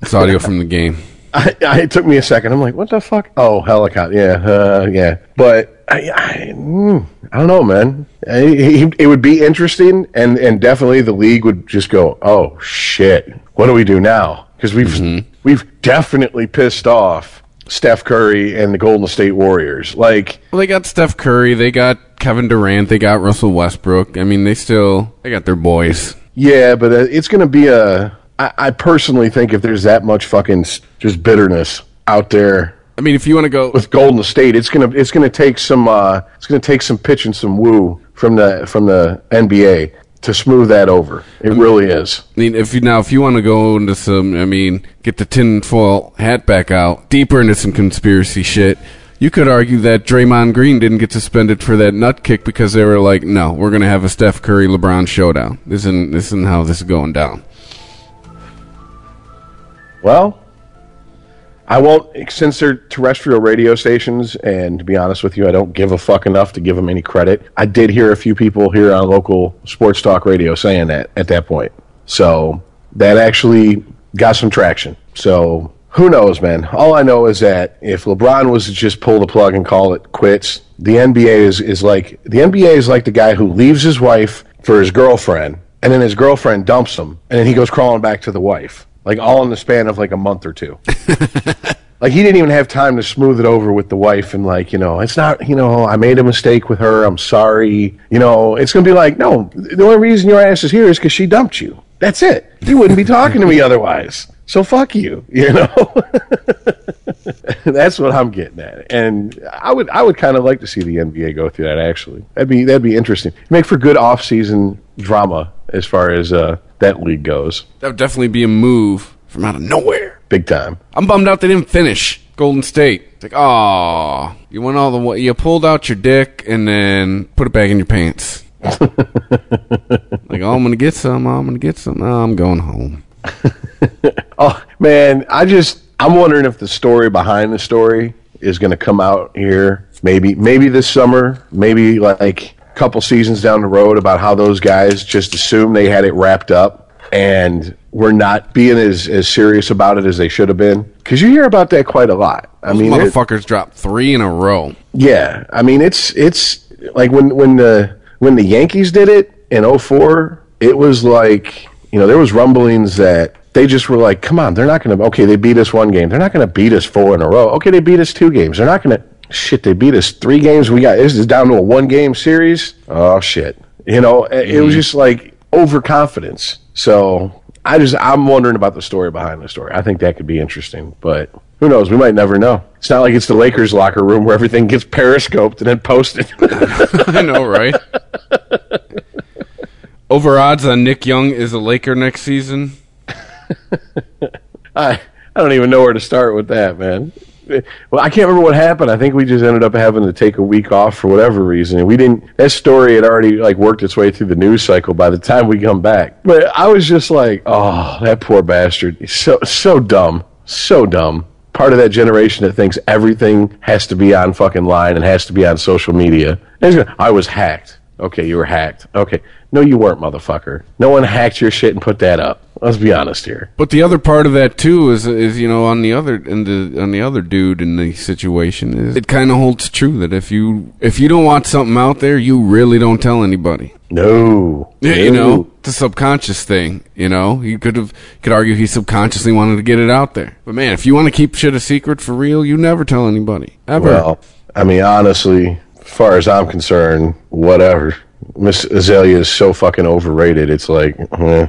It's audio from the game. I, I, it took me a second. I'm like, what the fuck? Oh, helicopter. Yeah, uh, yeah. But I, I, mm, I don't know, man. I, he, it would be interesting, and and definitely the league would just go, oh shit, what do we do now? Because we've we've definitely pissed off Steph Curry and the Golden State Warriors. Like, Well, they got Steph Curry, they got Kevin Durant, they got Russell Westbrook. I mean, they still they got their boys. yeah, but uh, it's going to be a. I, I personally think if there's that much fucking just bitterness out there I mean, if you want to go, with Golden State, it's gonna it's gonna take some uh, it's gonna take some pitch and some woo from the from the NBA. to smooth that over. It really is. I mean, if you now if you want to go into some, I mean, get the tinfoil hat back out, deeper into some conspiracy shit. You could argue that Draymond Green didn't get suspended for that nut kick because they were like, "No, we're going to have a Steph Curry LeBron showdown. This isn't this isn't how this is going down." Well, I won't since they're terrestrial radio stations, and to be honest with you, I don't give a fuck enough to give them any credit. I did hear a few people here on local sports talk radio saying that at that point, so that actually got some traction. So who knows, man? All I know is that if LeBron was to just pull the plug and call it quits, the NBA is, is like the NBA is like the guy who leaves his wife for his girlfriend, and then his girlfriend dumps him, and then he goes crawling back to the wife, like all in the span of like a month or two. like he didn't even have time to smooth it over with the wife and like you know it's not you know i made a mistake with her i'm sorry. You know it's gonna be like no the only reason your ass is here is because she dumped you. That's it. You wouldn't be talking to me otherwise. So fuck you you know? That's what i'm getting at. And i would i would kind of like to see the nba go through that actually. That'd be that'd be interesting. Make for good off-season drama as far as uh, that league goes That would definitely be a move from out of nowhere. big time I'm bummed out they didn't finish Golden State. It's like, oh, you went all the way. You pulled out your dick and then put it back in your pants. like, oh, I'm gonna get some. Oh, I'm gonna get some. Oh, I'm going home. Oh man, I just I'm wondering if the story behind the story is going to come out here. Maybe maybe this summer, maybe like couple seasons down the road about how those guys just assumed they had it wrapped up and were not being as as serious about it as they should have been. Because you hear about that quite a lot. I Those mean, it- motherfuckers dropped three in a row. yeah, I mean it's it's like when when the when the Yankees did it in 04, it was like, you know, there was rumblings that they just were like, "Come on, they're not going to okay, they beat us one game. They're not going to beat us four in a row. Okay, they beat us two games. They're not going to shit, they beat us three games. We got this is down to a one game series. Oh shit. You know, it, it was mm-hmm. just like overconfidence. So, I just I'm wondering about the story behind the story. I think that could be interesting, but who knows? We might never know. It's not like it's the Lakers locker room where everything gets periscoped and then posted. I know, right? Over odds on Nick Young is a Laker next season. I I don't even know where to start with that, man. Well, I can't remember what happened. I think we just ended up having to take a week off for whatever reason. And we didn't. That story had already like worked its way through the news cycle by the time we come back. But I was just like, oh, that poor bastard. He's so so dumb, so dumb. Part of that generation that thinks everything has to be on fucking line and has to be on social media. I was hacked. Okay, you were hacked. Okay, no, you weren't, motherfucker. No one hacked your shit and put that up. Let's be honest here. But the other part of that too is is you know on the other in the on the other dude in the situation is it kind of holds true that if you if you don't want something out there you really don't tell anybody. No. Yeah, you No. know, it's a subconscious thing. You know, you could have could argue he subconsciously wanted to get it out there. But man, if you want to keep shit a secret for real, you never tell anybody ever. Well, I mean, honestly, as far as I'm concerned, whatever. Miss Azalea is so fucking overrated. It's like, eh.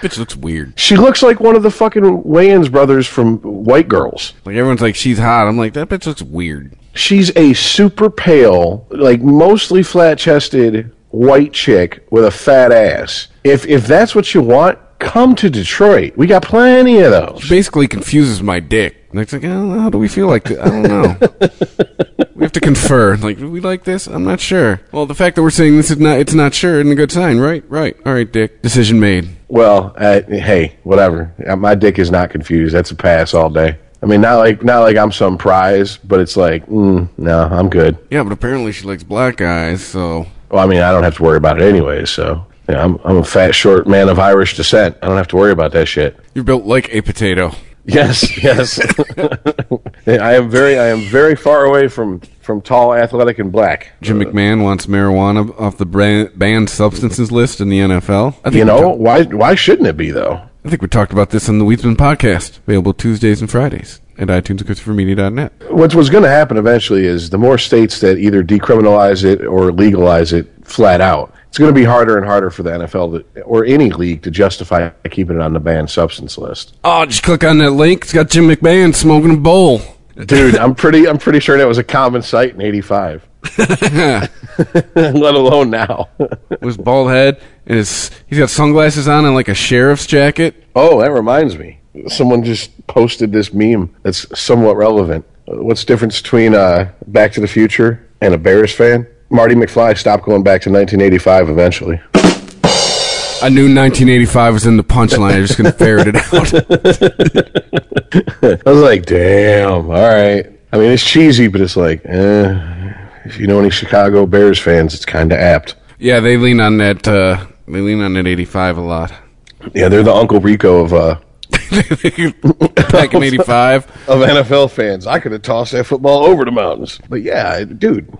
Bitch looks weird. she looks like one of the fucking Wayans brothers from White Girls. Like everyone's like she's hot. I'm like that bitch looks weird. She's a super pale, like mostly flat chested white chick with a fat ass. If if that's what you want, come to Detroit. We got plenty of those. Basically confuses my dick. And it's like, oh, how do we feel like that? I don't know. we have to confer. Like, do we like this? I'm not sure. Well, the fact that we're saying this is not, it's not sure, isn't a good sign, right? Right. All right, Dick. Decision made. Well, uh, hey, whatever. Uh, My dick is not confused. That's a pass all day. I mean, not like not like I'm some prize, but it's like, mm, no, I'm good. Yeah, but apparently she likes black guys, so Well, I mean, I don't have to worry about it anyway. So, yeah, I'm I'm a fat, short man of Irish descent. I don't have to worry about that shit. you're built like a potato. Yes, yes. I am very, I am very far away from from tall, athletic, and black. Jim McMahon wants marijuana off the brand, banned substances list in the NFL. I think You know why? Why shouldn't it be though? I think we talked about this on the Weedsman podcast, available Tuesdays and Fridays at iTunes and ChristopherMedia.net. What's what's going to happen eventually is the more states that either decriminalize it or legalize it flat out, it's going to be harder and harder for the NFL to, or any league to justify keeping it on the banned substance list. Oh, just click on that link. It's got Jim McMahon smoking a bowl. Dude, I'm pretty I'm pretty sure that was a common sight in '85. let alone now. With his bald head and his he's got sunglasses on and like a sheriff's jacket. oh, that reminds me. Someone just posted this meme that's somewhat relevant. What's the difference between uh, Back to the Future and a Bears fan? Marty McFly stopped going back to 1985 eventually. I knew 1985 was in the punchline. I just couldn't ferret it out. I was like, damn, all right. I mean, it's cheesy, but it's like, eh, if you know any Chicago Bears fans, it's kind of apt. Yeah, they lean on that. Uh, they lean on that 85 a lot. Yeah, they're the Uncle Rico of uh, Back in 85. of NFL fans. I could have tossed that football over the mountains. But yeah, dude,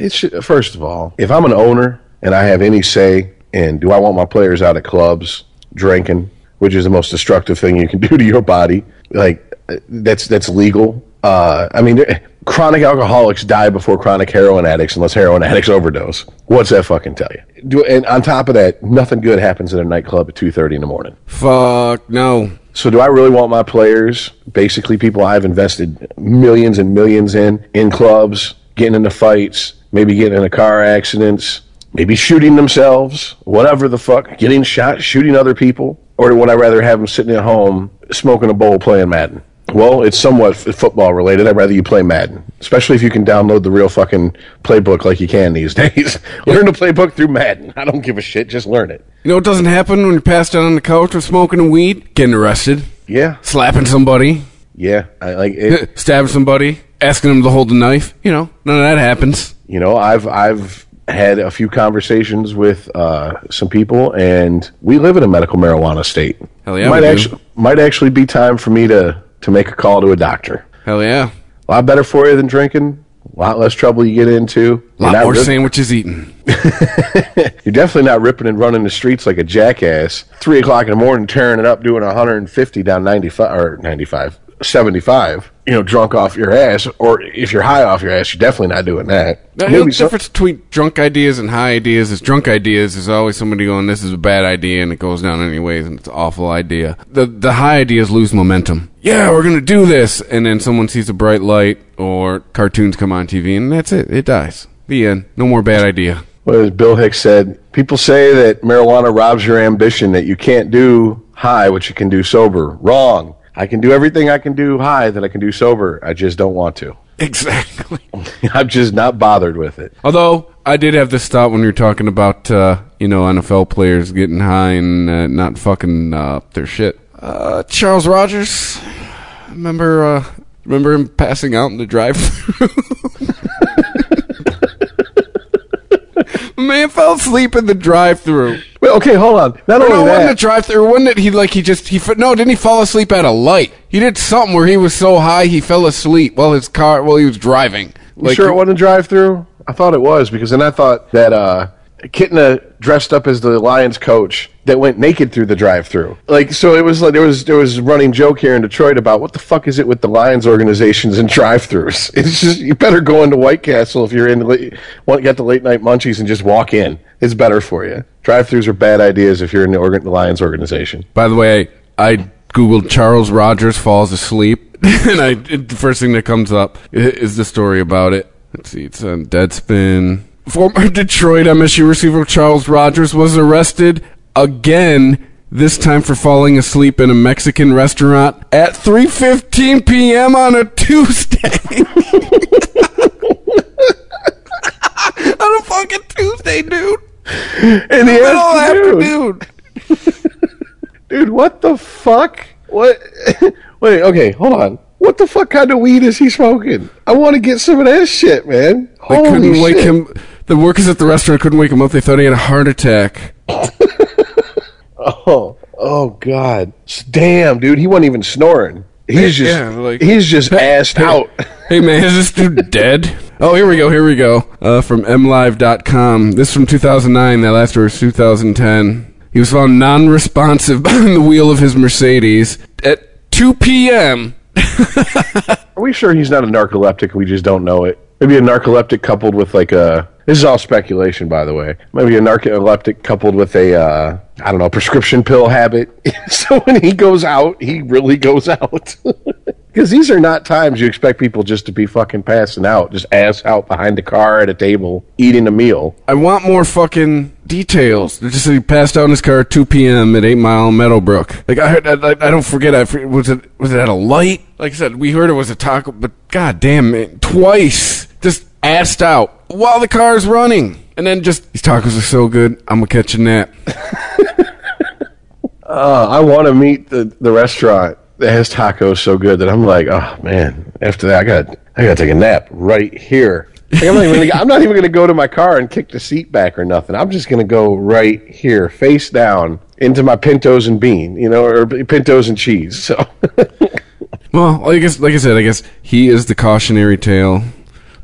it's first of all, if I'm an owner and I have any say in do I want my players out at clubs drinking, which is the most destructive thing you can do to your body, like that's that's legal. Uh, I mean, chronic alcoholics die before chronic heroin addicts unless heroin addicts overdose. What's that fucking tell you? Do, and on top of that, nothing good happens in a nightclub at two thirty in the morning. Fuck no. So do I really want my players, basically people I've invested millions and millions in, in clubs, getting into fights, maybe getting into car accidents, maybe shooting themselves, whatever the fuck, getting shot, shooting other people? Or would I rather have them sitting at home smoking a bowl playing Madden? Well, it's somewhat f- football related. I'd rather you play Madden, especially if you can download the real fucking playbook like you can these days. learn the playbook through Madden. I don't give a shit. Just learn it. You know what doesn't happen when you're passed out on the couch or smoking weed? Getting arrested, Yeah, slapping somebody, yeah. I like it. stabbing somebody, asking them to hold a knife. You know, none of that happens. you know i've i've had a few conversations with uh, some people and we live in a medical marijuana state Hell yeah, might actually might actually be time for me to to make a call to a doctor Hell yeah. a lot better for you than drinking a lot less trouble you get into A lot more rip- sandwiches eaten. you're definitely not ripping and running the streets like a jackass three o'clock in the morning tearing it up doing 150 down 95 or 95 75 you know drunk off your ass or if you're high off your ass you're definitely not doing that Now, The only Maybe some- difference between drunk ideas and high ideas is drunk ideas is always somebody going, "This is a bad idea," and it goes down anyways, and it's an awful idea. The the high ideas lose momentum. Yeah, we're gonna do this, and then someone sees a bright light or cartoons come on TV, and that's it. It dies. The end. No more bad idea. Well, as Bill Hicks said, people say that marijuana robs your ambition, that you can't do high what you can do sober. Wrong. I can do everything I can do high that I can do sober. I just don't want to. Exactly. I'm just not bothered with it. Although I did have this thought when you were talking about uh, you know NFL players getting high and uh, not fucking uh, up their shit. Uh, Charles Rogers, remember uh, remember him passing out in the drive-through. Man fell asleep in the drive-through. Well, okay, hold on. Not only no, wasn't that, it drive-through? Wasn't it? He like he just he no didn't he fall asleep at a light? He did something where he was so high he fell asleep while his car while he was driving. you sure it wasn't a drive-through? I thought it was because then I thought that uh, Kitna dressed up as the Lions coach that went naked through the drive-through. Like, so it was like there was there was a running joke here in Detroit about what the fuck is it with the Lions organizations and drive-throughs? It's just you better go into White Castle if you're in want get the late night munchies and just walk in. It's better for you. Drive-throughs are bad ideas if you're in the, organ, the Lions organization. By the way, I googled Charles Rogers falls asleep, and I the first thing that comes up is the story about it. Let's see, it's on Deadspin. Former Detroit MSU receiver Charles Rogers was arrested again. This time for falling asleep in a Mexican restaurant at 3:15 p.m. on a Tuesday. on a fucking Tuesday, dude. In the Middle afternoon. afternoon. Dude, what the fuck? What? Wait, okay, hold on. What the fuck kind of weed is he smoking? I want to get some of that shit, man. They Holy couldn't wake him. The workers at the restaurant couldn't wake him up. They thought he had a heart attack. Oh, oh God! Damn, dude, he wasn't even snoring. He's just, Yeah, like- he's just assed out. Hey man, is this dude dead? Oh, here we go. Here we go. Uh, from MLive.com. This is from 2009. That last was 2010. He was found non-responsive behind the wheel of his Mercedes at 2 p.m. Are we sure he's not a narcoleptic? We just don't know it. Maybe a narcoleptic coupled with like a. This is all speculation, by the way. Maybe a narcoleptic coupled with a, uh, I don't know, prescription pill habit. so when he goes out, he really goes out. Because these are not times you expect people just to be fucking passing out, just ass out behind the car at a table eating a meal. I want more fucking details. They just said he passed out in his car at 2 p.m. at 8 Mile Meadowbrook. Like I heard, I, I don't forget. I was it was it at a light? Like I said, we heard it was a taco, but god damn it, twice just assed out while the car's running, and then just these tacos are so good. I'm gonna catch a nap. Uh, I want to meet the, the restaurant that has tacos so good that I'm like, oh man, after that I got I got to take a nap right here. Like, I'm not even gonna, I'm not even to go to my car and kick the seat back or nothing. I'm just to go right here, face down, into my pintos and bean, you know, or pintos and cheese. So Well, I guess, like I said, I guess he is the cautionary tale.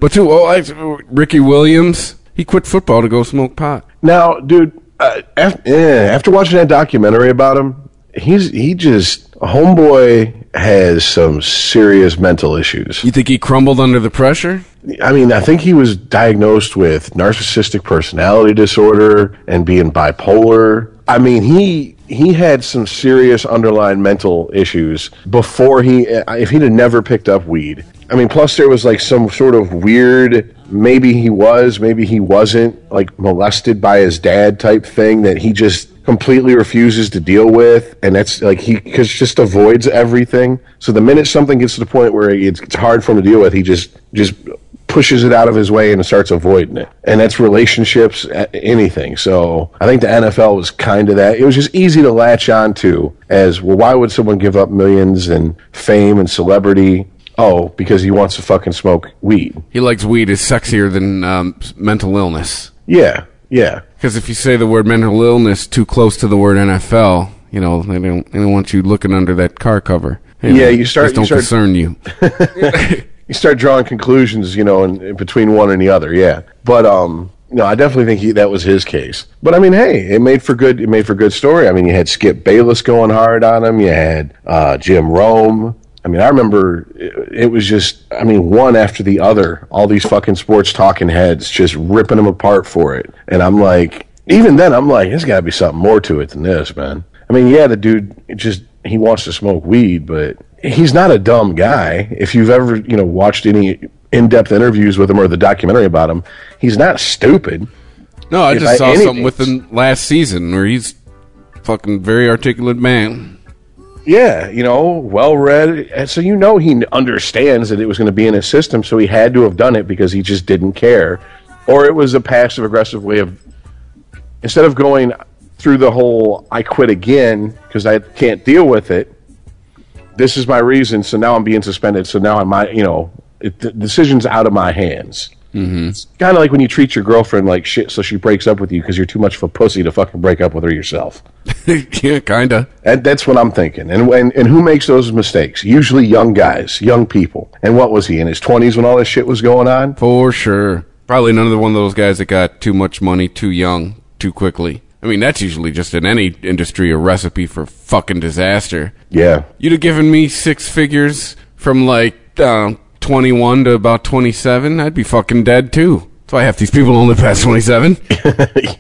But too, oh, I, Ricky Williams, he quit football to go smoke pot. now, dude, uh, after, after watching that documentary about him, he's he just homeboy has some serious mental issues. You think he crumbled under the pressure? I mean, I think he was diagnosed with narcissistic personality disorder and being bipolar. I mean, he he had some serious underlying mental issues before he if he'd have never picked up weed. I mean, plus there was like some sort of weird maybe he was, maybe he wasn't like molested by his dad type thing that he just completely refuses to deal with and that's like he cause just avoids everything. So the minute something gets to the point where it's, it's hard for him to deal with, he just just pushes it out of his way and starts avoiding it. And that's relationships, anything. So I think the NFL was kind of that. It was just easy to latch on to as, well, why would someone give up millions and fame and celebrity? Oh, because he wants to fucking smoke weed. He likes weed is sexier than um, mental illness. Yeah, yeah. Because if you say the word mental illness too close to the word NFL, you know they don't they don't want you looking under that car cover. Hey, Yeah, you start- don't you start- concern you. you start drawing conclusions, you know, in, in between one and the other. Yeah, but um, no, I definitely think he, that was his case. But I mean, hey, it made for good. It made for good story. I mean, you had Skip Bayless going hard on him. You had uh, Jim Rome. I mean, I remember it, it was just, I mean, one after the other. All these fucking sports talking heads just ripping him apart for it. And I'm like, even then, I'm like, there's got to be something more to it than this, man. I mean, yeah, the dude just he wants to smoke weed, but he's not a dumb guy. If you've ever, you know, watched any in-depth interviews with him or the documentary about him, he's not stupid. No, I If just I- saw anything- something with him last season where he's fucking very articulate man. Yeah, you know, well read. So you know he understands that it was going to be in his system, so he had to have done it because he just didn't care. Or it was a passive aggressive way of instead of going through the whole I quit again because I can't deal with it. This is my reason, so now I'm being suspended. So now I'm my, you know, it, the decision's out of my hands. Mm-hmm. It's kind of like when you treat your girlfriend like shit, so she breaks up with you because you're too much of a pussy to fucking break up with her yourself. yeah, kinda. And that's what I'm thinking. And, and and who makes those mistakes? Usually young guys, young people. And what was he in his 20s when all this shit was going on? For sure. Probably another one of those guys that got too much money too young, too quickly. I mean, that's usually just in any industry a recipe for fucking disaster. Yeah. You'd have given me six figures from like uh, 21 to about 27, I'd be fucking dead too. That's why half these people only past 27.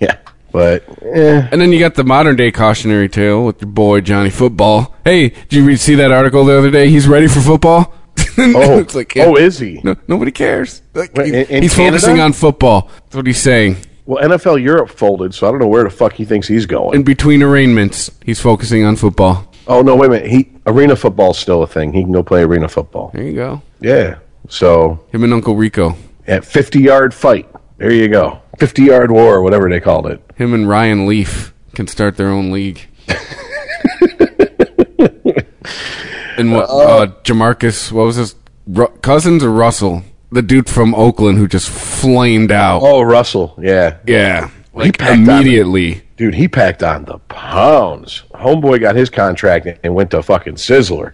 yeah. But eh, And then you got the modern day cautionary tale with your boy Johnny Football. Hey, did you read, see that article the other day? He's ready for football. oh, it's like, yeah, oh, is he? no, nobody cares. Like, Wait, he- in- in he's Canada? focusing on football. That's what he's saying. Well, NFL Europe folded, so I don't know where the fuck he thinks he's going. In between arraignments, he's focusing on football. Oh no, wait a minute. He arena football's still a thing. He can go play arena football. There you go. Yeah. So Him and Uncle Rico. at 50 yard fight, there you go. 50 yard war, whatever they called it. Him and Ryan Leaf can start their own league. and what? Uh, JaMarcus, what was his Ru- cousins or Russell? The dude from Oakland who just flamed out. Oh, Russell. Yeah. yeah, like immediately. Dude, he packed on the pounds. Homeboy got his contract and went to fucking Sizzler.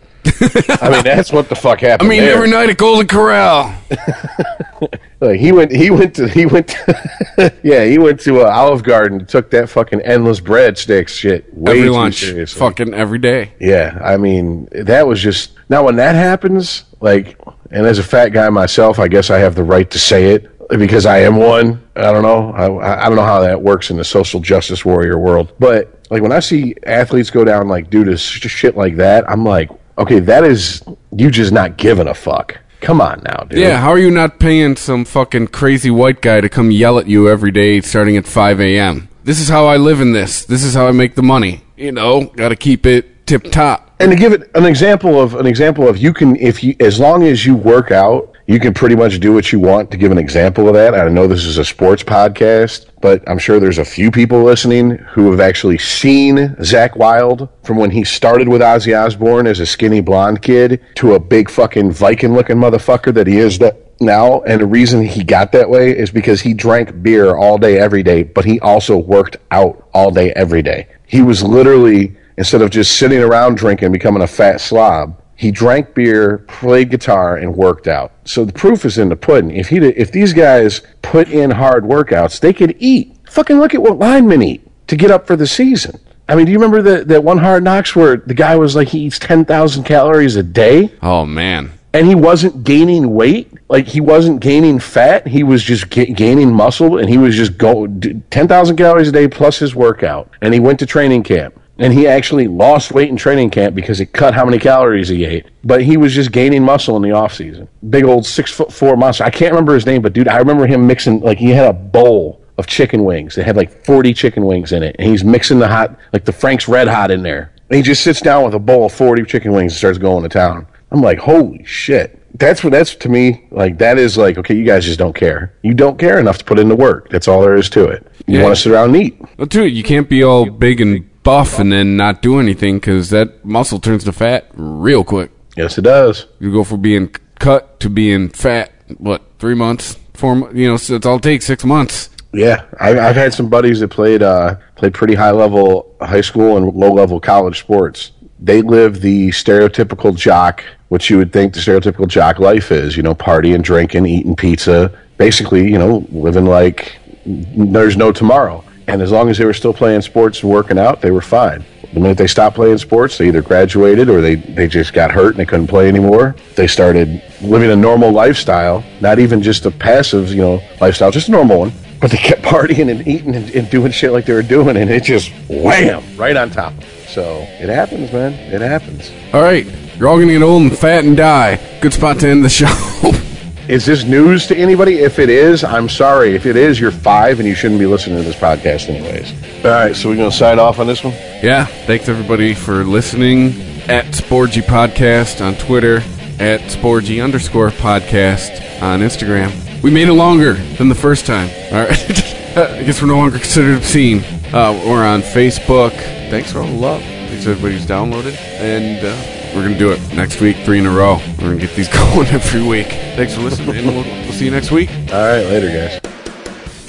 I mean, that's what the fuck happened. I mean, there. every night at Golden Corral. Like, he went. He went to. He went. To, yeah, he went to uh, Olive Garden. Took that fucking endless breadsticks shit way every lunch, seriously. fucking every day. Yeah, I mean, that was just now when that happens, like, and as a fat guy myself, I guess I have the right to say it because I am one. I don't know. I, I don't know how that works in the social justice warrior world, but like when I see athletes go down like do to sh- shit like that, I'm like, okay, that is you just not giving a fuck. Come on now, dude. Yeah, how are you not paying some fucking crazy white guy to come yell at you every day starting at 5 a.m.? This is how I live in this. This is how I make the money. You know, gotta keep it tip top. And to give it an example of an example of you can if you as long as you work out you can pretty much do what you want to give an example of that. I know this is a sports podcast, but I'm sure there's a few people listening who have actually seen Zakk Wylde from when he started with Ozzy Osbourne as a skinny blonde kid to a big fucking Viking looking motherfucker that he is that now. And the reason he got that way is because he drank beer all day, every day, but he also worked out all day, every day. He was literally, instead of just sitting around drinking, becoming a fat slob, he drank beer, played guitar, and worked out. So the proof is in the pudding. If he if these guys put in hard workouts, they could eat. Fucking look at what linemen eat to get up for the season. I mean, do you remember the, that one Hard Knocks where the guy was like he eats ten thousand calories a day? Oh man! And he wasn't gaining weight, like he wasn't gaining fat. He was just ga- gaining muscle, and he was just go ten thousand calories a day plus his workout. And he went to training camp and he actually lost weight in training camp because it cut how many calories he ate. But he was just gaining muscle in the off season. Big old six foot four monster. I can't remember his name, but dude, I remember him mixing like he had a bowl of chicken wings. It had like forty chicken wings in it, and he's mixing the hot like the Frank's Red Hot in there. And he just sits down with a bowl of forty chicken wings and starts going to town. I'm like, holy shit. That's what that's to me like that is like okay you guys just don't care you don't care enough to put in the work that's all there is to it you Yeah. want to sit around and eat Well, too, you can't be all big and buff and then not do anything because that muscle turns to fat real quick. yes it does You go from being cut to being fat. What three months? Four? You know, so it's all it takes six months. Yeah, I, I've had some buddies that played uh, played pretty high level high school and low level college sports. They live the stereotypical jock, which you would think the stereotypical jock life is. You know, partying, drinking, eating pizza, basically, you know, living like there's no tomorrow. And as long as they were still playing sports and working out, they were fine. The minute they stopped playing sports, they either graduated or they, they just got hurt and they couldn't play anymore. They started living a normal lifestyle, not even just a passive, you know, lifestyle, just a normal one. But they kept partying and eating and, and doing shit like they were doing, and it just wham right on top. So it happens, man. It happens. All right, you're all gonna get old and fat and die. Good spot to end the show. Is this news to anybody? If it is, I'm sorry. If it is, you're five and you shouldn't be listening to this podcast, anyways. All right, so we're going to sign off on this one? yeah, thanks everybody for listening. At Sporgy Podcast on Twitter. At Sporgy underscore podcast on Instagram. We made it longer than the first time. All right, I guess we're no longer considered obscene. Uh, we're on Facebook. Thanks for all the love. Thanks everybody who's downloaded, and uh, we're gonna do it next week, three in a row. We're gonna get these going every week. Thanks for listening, and we'll, we'll see you next week. All right, later, guys.